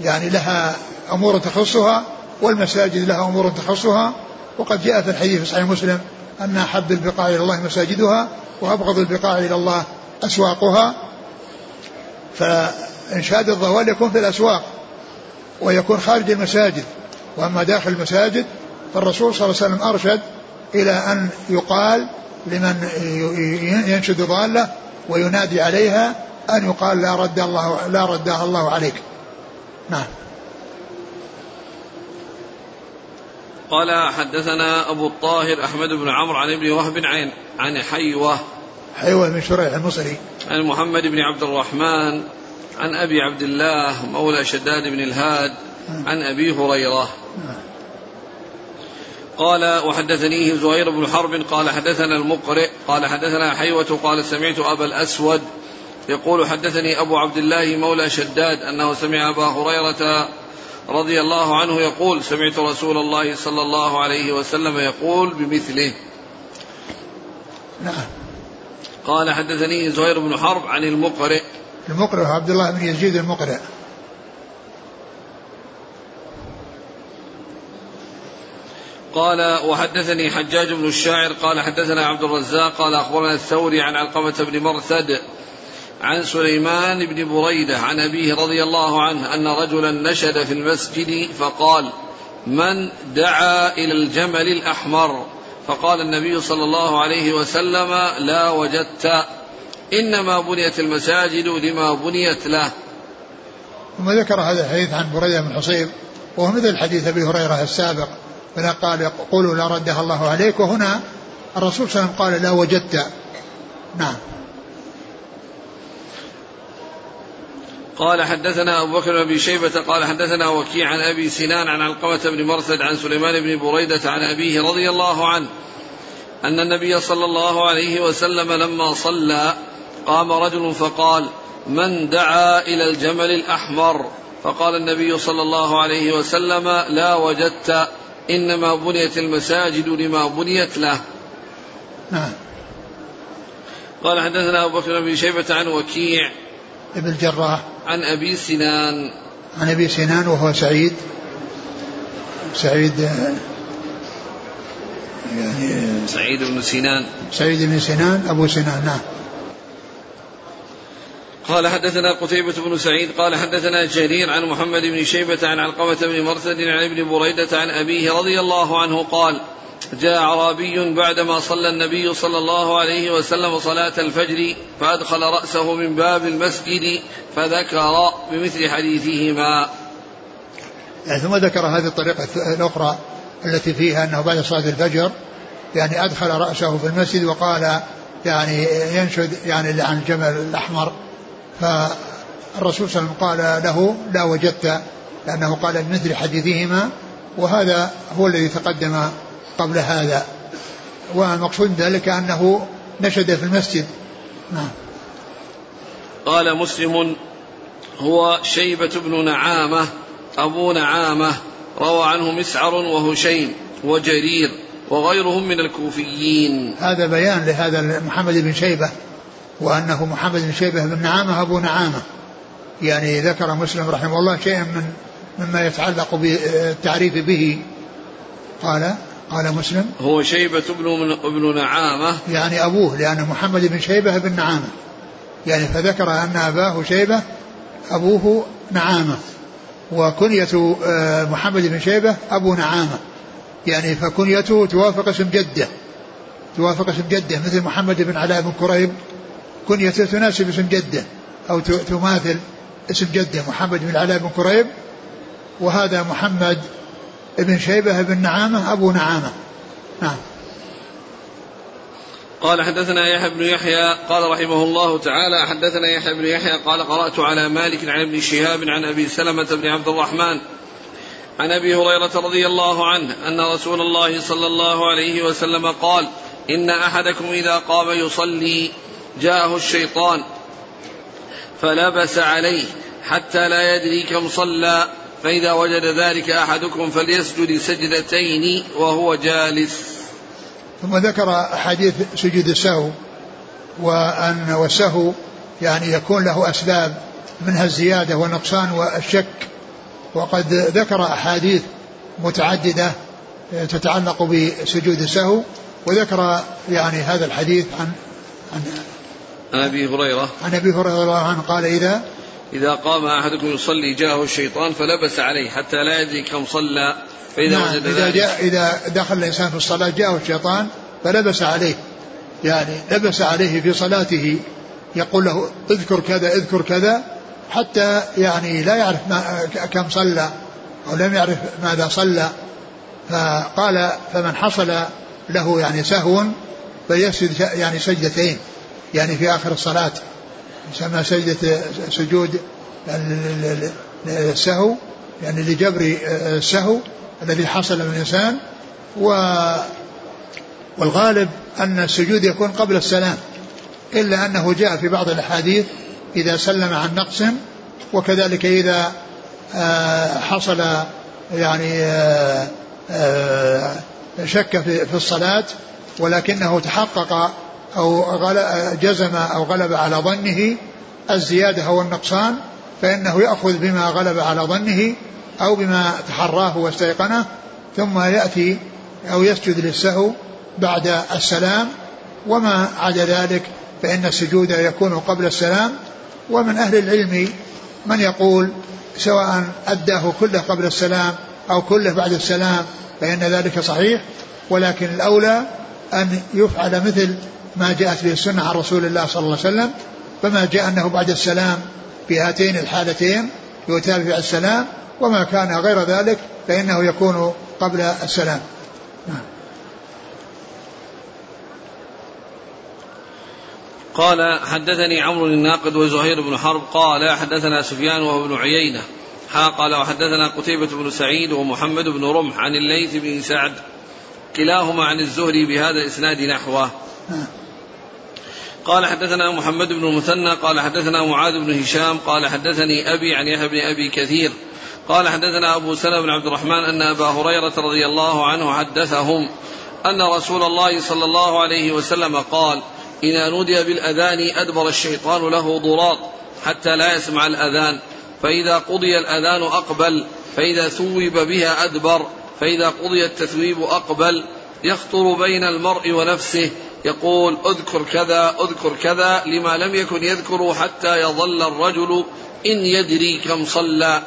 يعني لها أمور تخصها والمساجد لها أمور تخصها وقد جاء في الحديث في صحيح مسلم أن أحب البقاع إلى الله مساجدها وأبغض البقاع إلى الله أسواقها. فإنشاد الضوال يكون في الأسواق ويكون خارج المساجد وأما داخل المساجد فالرسول صلى الله عليه وسلم أرشد إلى أن يقال لمن ينشد ضالة وينادي عليها أن يقال لا رد الله لا ردها الله عليك. نعم. قال حدثنا أبو الطاهر أحمد بن عمرو عن ابن وهب عن عن حيوة. حيوة بن شريح المصري. عن محمد بن عبد الرحمن عن أبي عبد الله مولى شداد بن الهاد عن أبي هريرة. قال وحدثنيه زهير بن حرب قال حدثنا المقرئ قال حدثنا حيوة قال سمعت أبا الأسود يقول حدثني أبو عبد الله مولى شداد أنه سمع أبا هريرة رضي الله عنه يقول سمعت رسول الله صلى الله عليه وسلم يقول بمثله. نعم. قال حدثني زهير بن حرب عن المقرئ. المقرئ عبد الله بن يزيد المقرئ. قال وحدثني حجاج بن الشاعر قال حدثنا عبد الرزاق قال أخبرنا الثوري عن علقمة بن مرثد عن سليمان بن بريدة عن أبيه رضي الله عنه أن رجلا نشد في المسجد فقال من دعا إلى الجمل الأحمر؟ فقال النبي صلى الله عليه وسلم لا وجدت. إنما بنيت المساجد لما بنيت له. ثم ذكر هذا الحديث عن بريدة بن حصيب وهو مثل حديث أبي هريرة السابق فلا قال قولوا لا ردها الله عليك. وهنا الرسول صلى الله عليه وسلم قال لا وجدت. نعم. قال حدثنا أبو بكر بن شيبة قال حدثنا وكيع عن أبي سنان عن علقمة بن مرثد عن سليمان بن بريدة عن أبيه رضي الله عنه أن النبي صلى الله عليه وسلم لما صلى قام رجل فقال من دعا إلى الجمل الأحمر؟ فقال النبي صلى الله عليه وسلم لا وجدت إنما بنيت المساجد لما بنيت له. نعم. قال حدثنا أبو بكر بن شيبة عن وكيع ابن الجراح. عن أبي سنان. عن أبي سنان وهو سعيد. سعيد يعني سعيد بن سنان. سعيد بن سنان أبو سنان نعم. قال حدثنا قتيبة بن سعيد قال حدثنا جرير عن محمد بن شيبة عن علقمة بن مرثد عن ابن بريدة عن أبيه رضي الله عنه قال جاء أعرابي بعدما صلى النبي صلى الله عليه وسلم صلاة الفجر فأدخل رأسه من باب المسجد فذكر بمثل حديثهما. يعني ثم ذكر هذه الطريقة الأخرى التي فيها أنه بعد صلاة الفجر يعني أدخل رأسه في المسجد وقال يعني ينشد يعني عن الجمل الأحمر. فالرسول صلى الله عليه وسلم قال له لا وجدت لأنه قال بمثل حديثهما وهذا هو الذي تقدم قبل هذا. والمقصود ذلك أنه نشد في المسجد. نعم. قال مسلم هو شيبة بن نعامة أبو نعامة روى عنه مسعر وهشيم وجرير وغيرهم من الكوفيين. هذا بيان لهذا محمد بن شيبة وأنه محمد بن شيبة بن نعامة أبو نعامة. يعني ذكر مسلم رحمه الله شيئا من مما يتعلق بالتعريف به. قال قال مسلم. هو شيبة بن ابن نعامة. يعني أبوه لأن محمد بن شيبة بن نعامة. يعني فذكر أن أباه شيبة أبوه نعامة. وكنية آه، محمد بن شيبة أبو نعامة. يعني فكنيته توافق اسم جده. توافق اسم جده مثل محمد بن علاء بن كريب كنيته تناسب اسم جده أو تماثل اسم جده محمد بن علاء بن كريب وهذا محمد بن شيبة بن نعامة أبو نعامة. نعم. قال حدثنا يحيى بن يحيى قال رحمه الله تعالى حدثنا يحيى بن يحيى قال قرأت على مالك عن ابن شهاب عن أبي سلمة بن عبد الرحمن عن أبي هريرة رضي الله عنه أن رسول الله صلى الله عليه وسلم قال إن أحدكم إذا قام يصلي جاءه الشيطان فلبس عليه حتى لا يدري كم صلى. فإذا وجد ذلك أحدكم فليسجد سجدتين وهو جالس. ثم ذكر احاديث سجود السهو وأن والسهو يعني يكون له أسباب منها الزيادة والنقصان والشك. وقد ذكر أحاديث متعددة تتعلق بسجود السهو وذكر يعني هذا الحديث عن عن عن أبي هريرة. عن الله عنه قال إذا إذا قام أحدكم يصلي جاءه الشيطان فلبس عليه حتى لا يدري كم صلى فإذا نعم وجد إذا جاء إذا دخل الإنسان في الصلاة جاءه الشيطان فلبس عليه. يعني لبس عليه في صلاته. يقول له اذكر كذا اذكر كذا حتى يعني لا يعرف ما كم صلى أو لم يعرف ماذا صلى. فقال فمن حصل له يعني سهو فيسجد يعني سجدتين يعني في آخر الصلاة. يسمى سجدة سجود السهو يعني لجبر السهو الذي حصل من الإنسان و والغالب أن السجود يكون قبل السلام إلا أنه جاء في بعض الأحاديث إذا سلم عن نقص وكذلك إذا آه، حصل يعني آه، آه، شك في الصلاة ولكنه تحقق أو جزم أو غلب على ظنه الزيادة أو النقصان فإنه يأخذ بما غلب على ظنه أو بما تحراه واستيقنه ثم يأتي أو يسجد للسهو بعد السلام. وما عدا ذلك فإن السجود يكون قبل السلام. ومن أهل العلم من يقول سواء أداه كله قبل السلام أو كله بعد السلام فإن ذلك صحيح. ولكن الأولى أن يفعل مثل ما جاءت به السنة عن رسول الله صلى الله عليه وسلم فما جاء أنه بعد السلام في هاتين الحالتين يتابع السلام وما كان غير ذلك فإنه يكون قبل السلام. نعم. قال حدثني عمرو الناقد وزهير بن حرب قال حدثنا سفيان وهو ابن عيينة حا قال وحدثنا قتيبة بن سعيد ومحمد بن رمح عن الليث بن سعد كلاهما عن الزهري بهذا الإسناد نحوه. قال حدثنا محمد بن المثنى قال حدثنا معاذ بن هشام قال حدثني أبي عن يحيى بن أبي كثير قال حدثنا أبو سلمة بن عبد الرحمن أن أبا هريرة رضي الله عنه حدثهم أن رسول الله صلى الله عليه وسلم قال إذا نودي بالأذان أدبر الشيطان له ضراط حتى لا يسمع الأذان فإذا قضي الأذان أقبل فإذا ثوب بها أدبر فإذا قضي التثويب أقبل يخطر بين المرء ونفسه يقول اذكر كذا اذكر كذا لما لم يكن يذكر حتى يظل الرجل إن يدري كم صلى.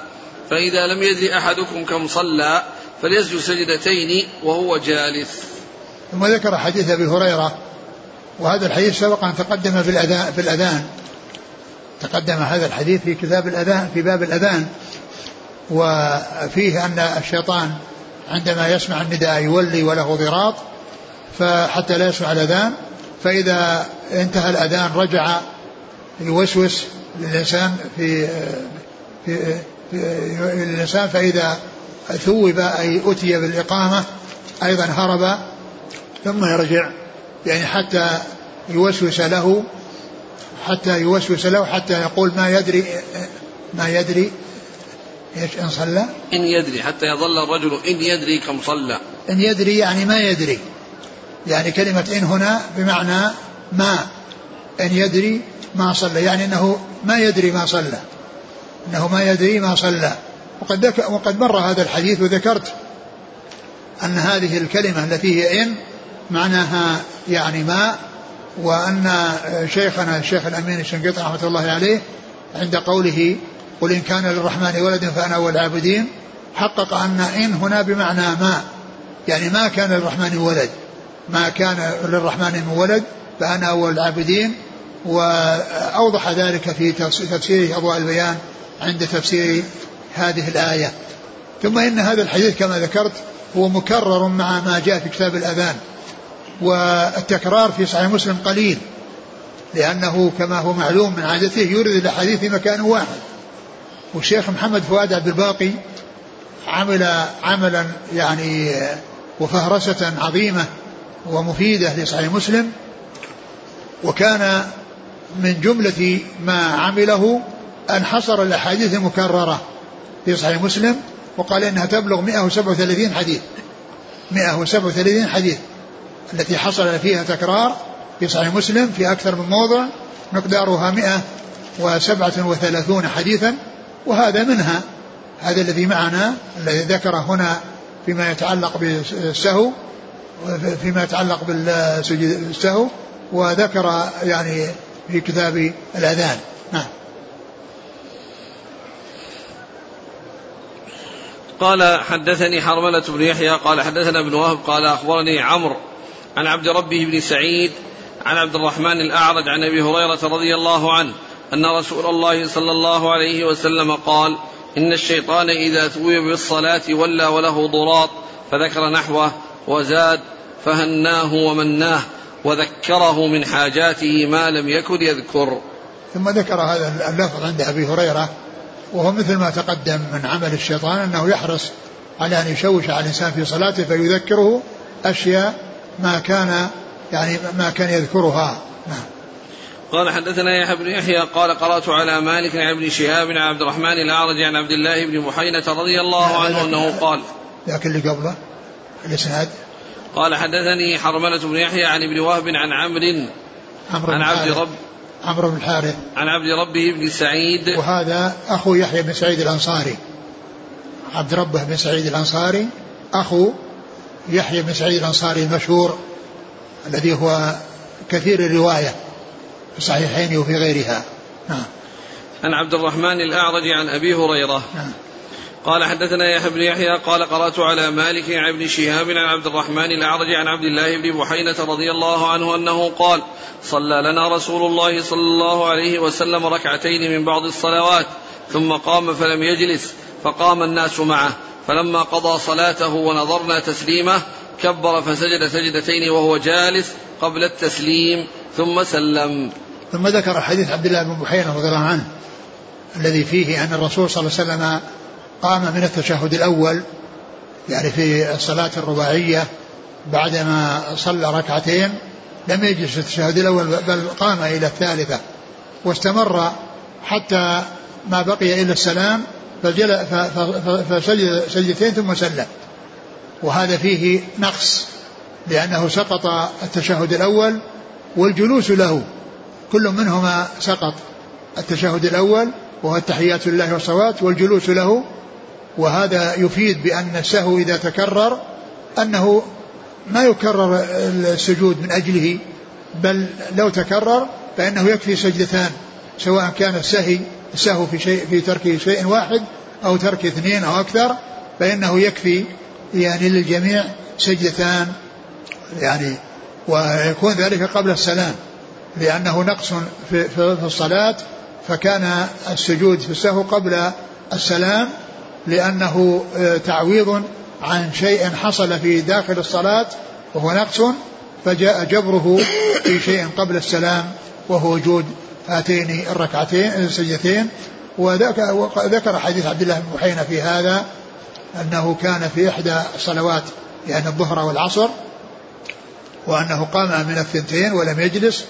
فإذا لم يدري أحدكم كم صلى فليسجد سجدتين وهو جالس. ثم ذكر حديث أبي هريرة وهذا الحديث سبق أن تقدم في الأذان, في الأذان. تقدم هذا الحديث في كتاب الأذان في باب الأذان. وفيه أن الشيطان عندما يسمع النداء يولي وله ضراط فحتى لا يسمع الأذان فإذا انتهى الأذان رجع يوسوس للإنسان في في, في الإنسان فإذا ثوب أي أتي بالإقامة أيضا هرب ثم يرجع يعني حتى يوسوس له حتى يوسوس له حتى يقول ما يدري ما يدري إيش إن صلى؟ إن يدري حتى يظل الرجل إن يدري كم صلى. إن يدري يعني ما يدري. يعني كلمة إن هنا بمعنى ما إن يدري ما صلى يعني إنه ما يدري ما صلى. إنه ما يدري ما صلى. وقد ذك وقد مر هذا الحديث وذكرت أن هذه الكلمة التي هي إن معناها يعني ما وأن شيخنا الشيخ الأمين الشنقيطي رحمة الله عليه عند قوله قل إن كان للرحمن ولد فأنا أول العابدين حقق أن إن هنا بمعنى ما يعني ما كان للرحمن ولد ما كان للرحمن من ولد فأنا أول العابدين وأوضح ذلك في تفسير أضواء البيان عند تفسير هذه الآية. ثم إن هذا الحديث كما ذكرت هو مكرر مع ما جاء في كتاب الأذان والتكرار في صحيح مسلم قليل لأنه كما هو معلوم من عادته يورد الأحاديث في مكان واحد. والشيخ محمد فؤاد عبد الباقي عمل عملا يعني وفهرسة عظيمة ومفيدة لصحيح مسلم وكان من جملة ما عمله أن حصر الأحاديث المكررة في صحيح مسلم وقال إنها تبلغ 137 حديث 137 حديث التي حصل فيها تكرار في صحيح مسلم في أكثر من موضع مقدارها 137 حديثا وهذا منها هذا الذي معنا الذي ذكر هنا فيما يتعلق بالسهو فيما يتعلق بالسهو وذكر يعني في كتاب الأذان. نعم. قال حدثني حرملة بن يحيى قال حدثنا ابن وهب قال أخبرني عمرو عن عبد ربه بن سعيد عن عبد الرحمن الأعرج عن أبي هريرة رضي الله عنه أن رسول الله صلى الله عليه وسلم قال إن الشيطان إذا ثوي بالصلاة ولى وله ضراط فذكر نحوه وزاد فهناه ومناه وذكره من حاجاته ما لم يكن يذكر. ثم ذكر هذا اللفظ عند أبي هريرة وهو مثل ما تقدم من عمل الشيطان أنه يحرص على أن يشوش على الإنسان في صلاته فيذكره أشياء ما كان يعني ما كان يذكرها. نعم. قال حدثنا يحيى بن يحيى قال قرأت على مالك عن ابن شهاب عن عبد الرحمن الأعرج عن عبد الله بن محينة رضي الله عنه أنه قال لكن اللي قبله. الاسناد قال حدثني حرملة بن يحيى عن ابن وهب عن عمرو عن عبد رب عمرو بن الحارث عن عبد ربه بن سعيد. وهذا أخو يحيى بن سعيد الأنصاري. عبد ربه بن سعيد الأنصاري أخو يحيى بن سعيد الأنصاري المشهور الذي هو كثير الرواية في الصحيحين وفي غيرها. نعم. عن عبد الرحمن الأعرج عن أبي هريرة. نعم. قال حدثنا يحيى بن يحيى قال قرأت على مالك عن ابن شهاب عن عبد الرحمن الأعرج عن عبد الله بن بحينة رضي الله عنه أنه قال صلى لنا رسول الله صلى الله عليه وسلم ركعتين من بعض الصلوات ثم قام فلم يجلس فقام الناس معه فلما قضى صلاته ونظرنا تسليمه كبر فسجد سجدتين وهو جالس قبل التسليم ثم سلم. ثم ذكر حديث عبد الله بن بحيرة رضي الله عنه الذي فيه أن الرسول صلى الله عليه وسلم قام من التشهد الأول يعني في الصلاة الرباعية بعدما صلى ركعتين لم يجلس التشهد الأول بل قام إلى الثالثة واستمر حتى ما بقي إلا السلام فسجد سجدتين ثم سلم. وهذا فيه نقص لأنه سقط التشهد الأول والجلوس له كل منهما سقط التشهد الأول وهو التحيات لله والصلوات والجلوس له وهذا يفيد بأن السهو إذا تكرر أنه ما يكرر السجود من أجله بل لو تكرر فإنه يكفي سجدتان سواء كان السهي السهو في شيء في ترك شيء واحد أو ترك اثنين أو أكثر فإنه يكفي يعني للجميع سجدتان يعني ويكون ذلك قبل السلام لأنه نقص في, في الصلاة فكان السجود في السهو قبل السلام لأنه آه، تعويض عن شيء حصل في داخل الصلاة وهو نقص فجاء جبره في شيء قبل السلام وهو وجود هاتين الركعتين السجدتين. وذكر حديث عبد الله بن بحينة في هذا أنه كان في إحدى الصلوات يعني الظهر والعصر وأنه قام من الثنتين ولم يجلس.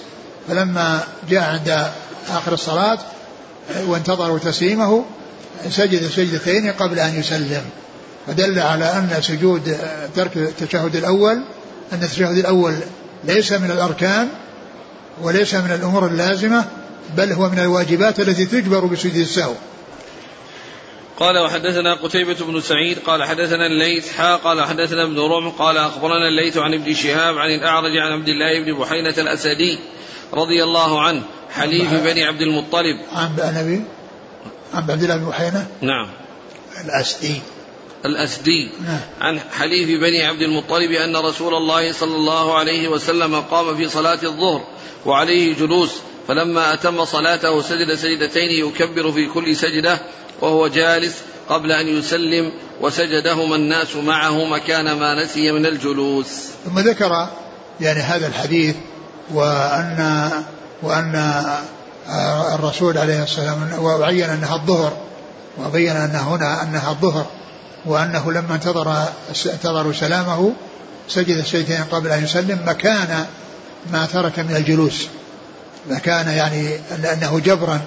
فلما جاء عند آخر الصلاة وانتظروا تسليمه سجد سجدتين قبل أن يسلم. فدل على أن سجود ترك التشهد الأول أن التشهد الأول ليس من الأركان وليس من الأمور اللازمة بل هو من الواجبات التي تجبر بسجود السهو. قال وحدثنا قتيبة بن سعيد قال حدثنا الليث حا قال حدثنا ابن رمح قال أخبرنا الليث عن ابن شهاب عن الأعرج عن عبد الله بن بحينة الأسدي رضي الله عنه حليف بني عبد المطلب. عن عن عبد الله بن بحينة نعم. الأسدي. الأسدي. نعم. عن حليف بني عبد المطلب أن رسول الله صلى الله عليه وسلم قام في صلاة الظهر وعليه جلوس فلما أتم صلاته سجد سجدتين يكبر في كل سجدة وهو جالس قبل أن يسلم وسجدهما الناس معه مكان ما نسي من الجلوس. ثم ذكر يعني هذا الحديث وأن وأن الرسول عليه السلام وبين أنها الظهر وبين أن هنا أنها الظهر وأنه لما انتظر انتظروا سلامه سجد السجدتين قبل أن يسلم مكان ما ترك من الجلوس مكان يعني لأنه جبرا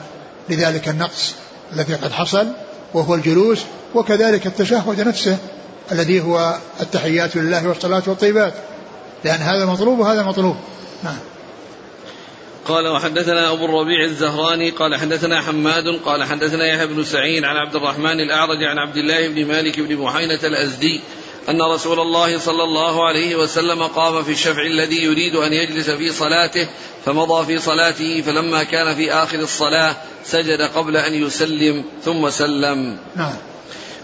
لذلك النقص الذي قد حصل وهو الجلوس وكذلك التشهد نفسه الذي هو التحيات لله والصلاة والطيبات لأن هذا مطلوب وهذا مطلوب. نعم. قال وحدثنا أبو الربيع الزهراني قال حدثنا حماد قال حدثنا يحيى بن سعيد عن عبد الرحمن الأعرج عن عبد الله بن مالك بن محينة الأزدي أن رسول الله صلى الله عليه وسلم قام في الشفع الذي يريد أن يجلس في صلاته فمضى في صلاته فلما كان في آخر الصلاة سجد قبل أن يسلم ثم سلم. نعم.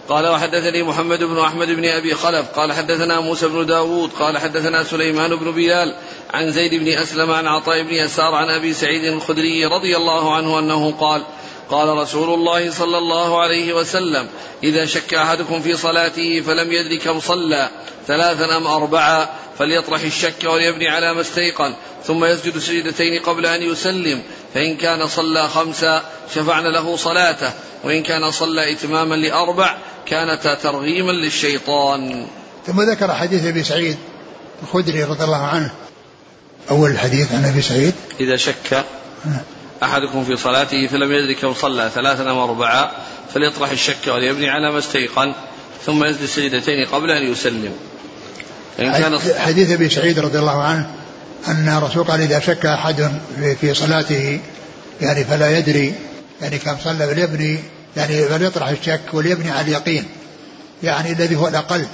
قال وحدثني محمد بن أحمد بن أبي خلف قال حدثنا موسى بن داود قال حدثنا سليمان بن بلال عن زيد بن أسلم عن عطاء بن يسار عن أبي سعيد الخدري رضي الله عنه أنه قال قال رسول الله صلى الله عليه وسلم إذا شك أحدكم في صلاته فلم يدري كم صلى ثلاثا أم أربعا فليطرح الشك وليبني على ما استيقن ثم يسجد سجدتين قبل أن يسلم فإن كان صلى خمسا شفعنا له صلاته وإن كان صلى إتماما لأربع كانتا ترغيما للشيطان. ثم ذكر حديث أبي سعيد الخدري رضي الله عنه أول الحديث عن أبي سعيد؟ إذا شك أحدكم في صلاته فلم يدرك كم صلى ثلاثا أو أربعة فليطرح الشك وليبني على ما استيقن ثم يسجد السجدتين قبل أن يسلم. إن كان حديث أبي سعيد رضي الله عنه أن الرسول قال إذا شك أحد في صلاته يعني فلا يدري يعني كم صلى فليبني يعني فليطرح الشك وليبني على اليقين. يعني الذي هو الأقل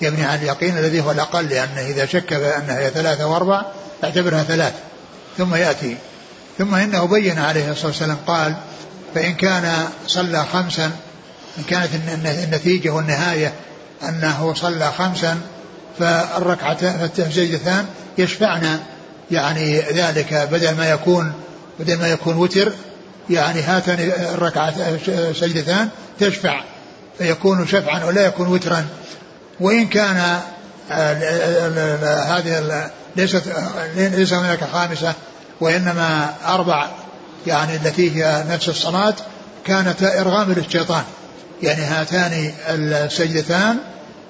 يبني على اليقين الذي هو الأقل لأنه إذا شك بأنها هي ثلاثة وأربع يعتبرها ثلاث. ثم يأتي. ثم إنه بين عليه الصلاة والسلام قال فإن كان صلى خمسا إن كانت النتيجة والنهاية أنه صلى خمسا فالركعتان فالسجدتان يشفعنا. يعني ذلك بدل ما يكون بدل ما يكون وتر يعني هاتان الركعتان سجدتان تشفع. فيكون شفعا ولا يكون وترا. وإن كان هذه ليست ليس هناك خامسة وإنما أربع يعني التي هي نفس الصلاة كانت إرغام للشيطان. يعني هاتان السجدتان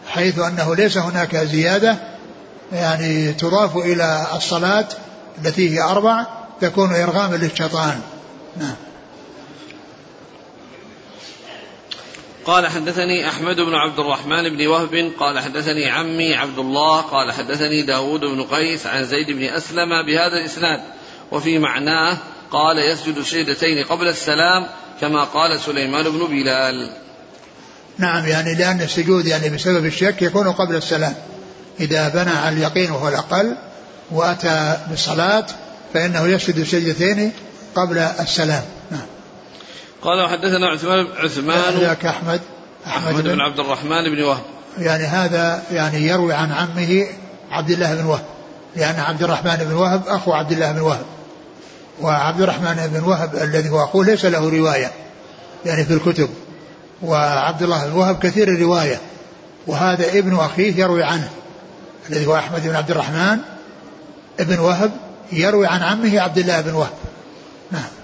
حيث أنه ليس هناك زيادة يعني تضاف إلى الصلاة التي هي أربع تكون إرغاما للشيطان. نعم. قال حدثني أحمد بن عبد الرحمن بن وهب قال حدثني عمي عبد الله قال حدثني داود بن قيس عن زيد بن أسلم بهذا الإسناد. وفي معناه قال يسجد سجدتين قبل السلام كما قال سليمان بن بلال. نعم يعني لأن السجود يعني بسبب الشك يكون قبل السلام. إذا بنى على اليقين وهو الأقل وأتى بالصلاة فإنه يسجد سجدتين قبل السلام. نعم. قال وحدثنا عثمان عثمان ذاك أحمد. أحمد, أحمد بن عبد الرحمن بن وهب. يعني هذا يعني يروي عن عمه عبد الله بن وهب. لأن عبد الرحمن بن وهب أخو عبد الله بن وهب. وعبد الرحمن بن وهب الذي هو أخوه ليس له رواية يعني في الكتب. وعبد الله بن وهب كثير الرواية. وهذا ابن أخيه يروي عنه الذي هو أحمد بن عبد الرحمن ابن وهب يروي عن عمه عبد الله بن وهب نعم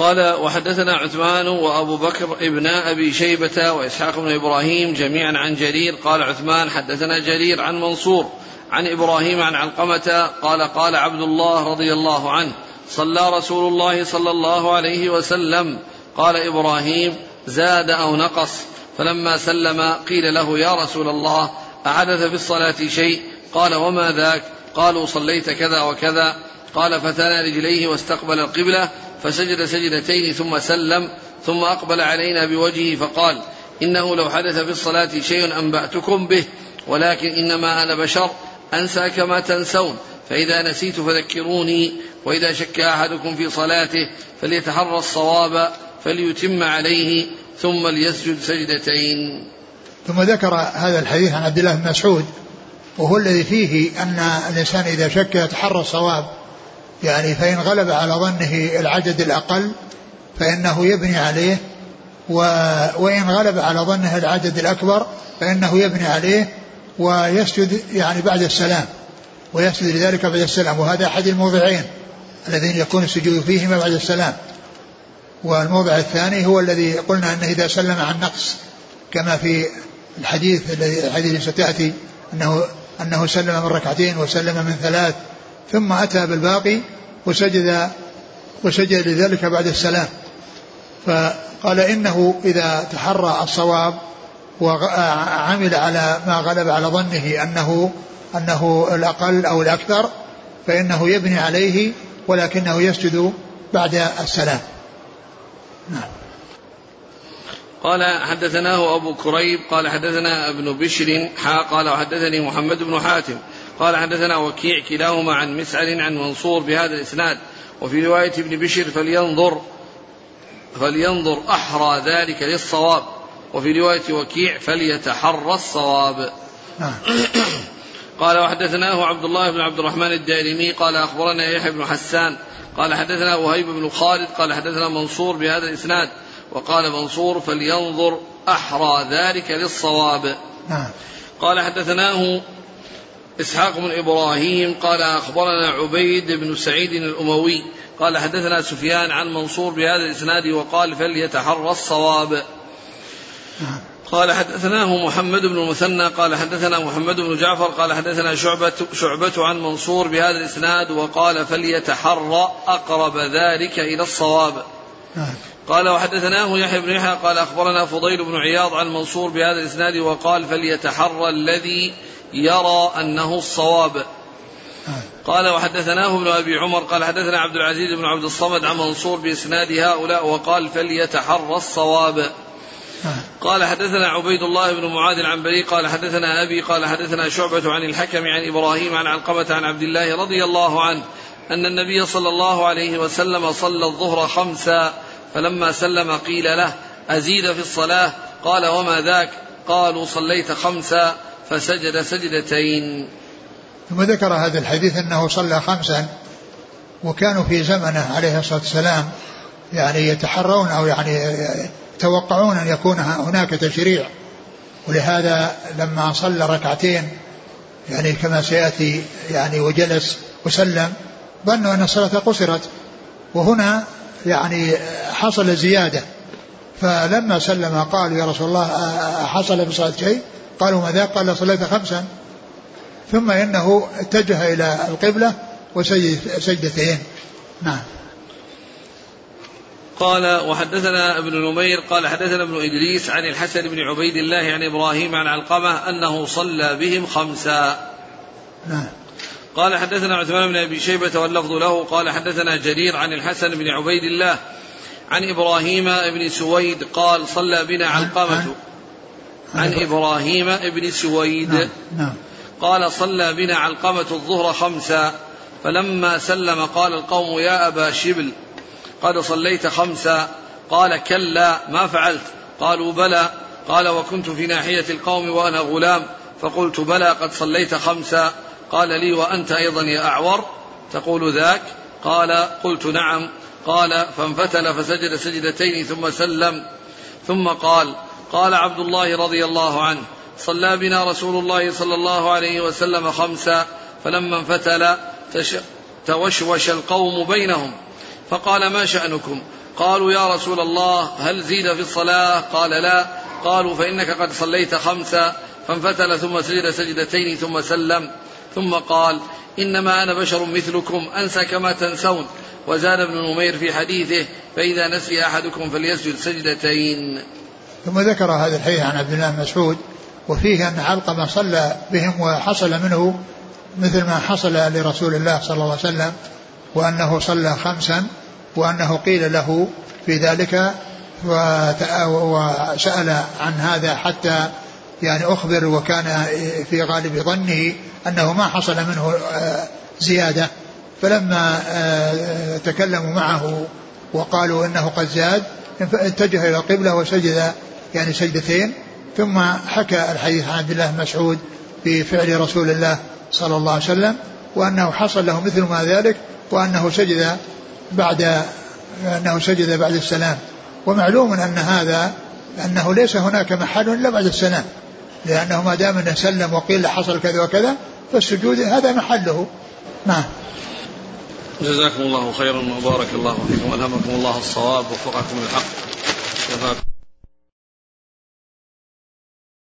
قال وحدثنا عثمان وأبو بكر ابن أبي شيبة وإسحاق بن إبراهيم جميعا عن جرير. قال عثمان حدثنا جرير عن منصور عن إبراهيم عن علقمة قال قال عبد الله رضي الله عنه صلى رسول الله صلى الله عليه وسلم. قال إبراهيم زاد أو نقص. فلما سلم قيل له يا رسول الله أحدث في الصلاة شيء؟ قال وما ذاك؟ قالوا صليت كذا وكذا. قال فتنى رجليه واستقبل القبلة فسجد سجدتين ثم سلم ثم أقبل علينا بوجهه فقال إنه لو حدث في الصلاة شيء أنبأتكم به ولكن إنما أنا بشر انسى كما تنسون فإذا نسيت فذكروني وإذا شك أحدكم في صلاته فليتحرى الصواب فليتم عليه ثم ليسجد سجدتين. ثم ذكر هذا الحديث عن عبد الله بن مسعود وهو الذي فيه أن الإنسان إذا شك يتحرى الصواب. يعني فإن غلب على ظنه العدد الأقل فإنه يبني عليه و وإن غلب على ظنه العدد الأكبر فإنه يبني عليه ويسجد يعني بعد السلام ويسجد لذلك بعد السلام. وهذا أحد الموضعين الذين يكون السجود فيهما بعد السلام. والموضع الثاني هو الذي قلنا أنه إذا سلم عن نقص كما في الحديث الذي الحديث ستأتي أنه أنه سلم من ركعتين وسلم من ثلاث ثم أتى بالباقي وسجد وسجد لذلك بعد السلام. فقال إنه إذا تحرى الصواب وعمل على ما غلب على ظنه أنه أنه الأقل أو الأكثر فإنه يبني عليه ولكنه يسجد بعد السلام. نعم. قال حدثناه أبو كريب قال حدثنا ابن بشر حا قال وحدثني محمد بن حاتم قال حدثنا وكيع كلاهما عن مسعر عن منصور بهذا الإسناد وفي رواية ابن بشر فلينظر فلينظر أحرى ذلك للصواب وفي رواية وكيع فليتحرى الصواب نعم. قال وحدثناه عبد الله بن عبد الرحمن الدارمي قال أخبرنا يحيى بن حسان قال حدثنا وهيب بن خالد قال حدثنا منصور بهذا الإسناد وقال منصور فلينظر أحرى ذلك للصواب نعم. قال حدثناه إسحاق بن إبراهيم قال أخبرنا عبيد بن سعيد الأموي قال حدثنا سفيان عن منصور بهذا الإسناد وقال فليتحرى الصواب. قال حدثناه محمد بن المثنى قال حدثنا محمد بن جعفر قال حدثنا شعبة شعبة عن منصور بهذا الإسناد وقال فليتحرى أقرب ذلك إلى الصواب. قال وحدثناه يحيى بن يحيى قال أخبرنا فضيل بن عياض عن منصور بهذا الإسناد وقال فليتحرى الذي يرى أنه الصواب. قال وحدثناه ابن أبي عمر قال حدثنا عبد العزيز بن عبد الصمد عن منصور بإسناد هؤلاء وقال فليتحرى الصواب. قال حدثنا عبيد الله بن معاذ العنبري قال حدثنا أبي قال حدثنا شعبة عن الحكم عن إبراهيم عن علقمة عن عبد الله رضي الله عنه أن النبي صلى الله عليه وسلم صلى الظهر خمسا فلما سلم قيل له أزيد في الصلاة؟ قال وما ذاك؟ قالوا صليت خمسا. فسجد سجدتين. ثم ذكر هذا الحديث أنه صلى خمسا وكانوا في زمنه عليه الصلاة والسلام يعني يتحرون أو يعني يتوقعون أن يكون هناك تشريع. ولهذا لما صلى ركعتين يعني كما سيأتي يعني وجلس وسلم ظنوا أن الصلاة قصرت. وهنا يعني حصل زيادة. فلما سلم قالوا يا رسول الله حصل في صلاة شيء؟ قالوا ماذا؟ قال صليت خمسا. ثم إنه اتجه إلى القبلة وسجد سجدتين نعم. قال وحدثنا ابن نمير قال حدثنا ابن إدريس عن الحسن بن عبيد الله عن إبراهيم عن علقمة أنه صلى بهم خمسا. نعم. قال حدثنا عثمان بن أبي شيبة واللفظ له قال حدثنا جرير عن الحسن بن عبيد الله عن إبراهيم بن سويد قال صلى بنا علقمة. عن إبراهيم بن سويد. نعم. نعم. قال صلى بنا علقمة الظهر خمسا فلما سلم قال القوم يا أبا شبل قد صليت خمسا. قال كلا ما فعلت؟ قالوا بلى. قال وكنت في ناحية القوم وأنا غلام فقلت بلى قد صليت خمسا. قال لي وأنت أيضا يا أعور؟ تقول ذاك؟ قال قلت نعم. قال فانفتل فسجد سجدتين ثم سلم. ثم قال قال عبد الله رضي الله عنه صلى بنا رسول الله صلى الله عليه وسلم خمسا فلما انفتل توشوش القوم بينهم. فقال ما شأنكم؟ قالوا يا رسول الله هل زيد في الصلاة؟ قال لا. قالوا فإنك قد صليت خمسا فانفتل ثم سجد سجدتين ثم سلم. ثم قال إنما أنا بشر مثلكم أنسى كما تنسون. وزاد ابن نمير في حديثه فإذا نسي أحدكم فليسجد سجدتين. ثم ذكر هذا الحديث عن عبد الله مسعود وفيه أن علقمة صلى بهم وحصل منه مثل ما حصل لرسول الله صلى الله عليه وسلم وأنه صلى خمسا وأنه قيل له في ذلك وسأل عن هذا حتى يعني أخبر وكان في غالب ظنه أنه ما حصل منه آه، زيادة. فلما آه، تكلموا معه وقالوا إنه قد زاد اتجه إلى القبله وسجد يعني سجدتين ثم حكى الحديث عن عبد الله بن مسعود بفعل رسول الله صلى الله عليه وسلم وأنه حصل له مثل ما ذلك وأنه سجد بعد أنه سجد بعد السلام. ومعلوم أن هذا أنه ليس هناك محل إلا بعد السلام لأنه ما دام أنه سلم وقيل حصل كذا وكذا فالسجود هذا محله. نعم. جزاكم الله خيرا وبارك الله فيكم والهمكم الله الصواب ووفقكم للحق.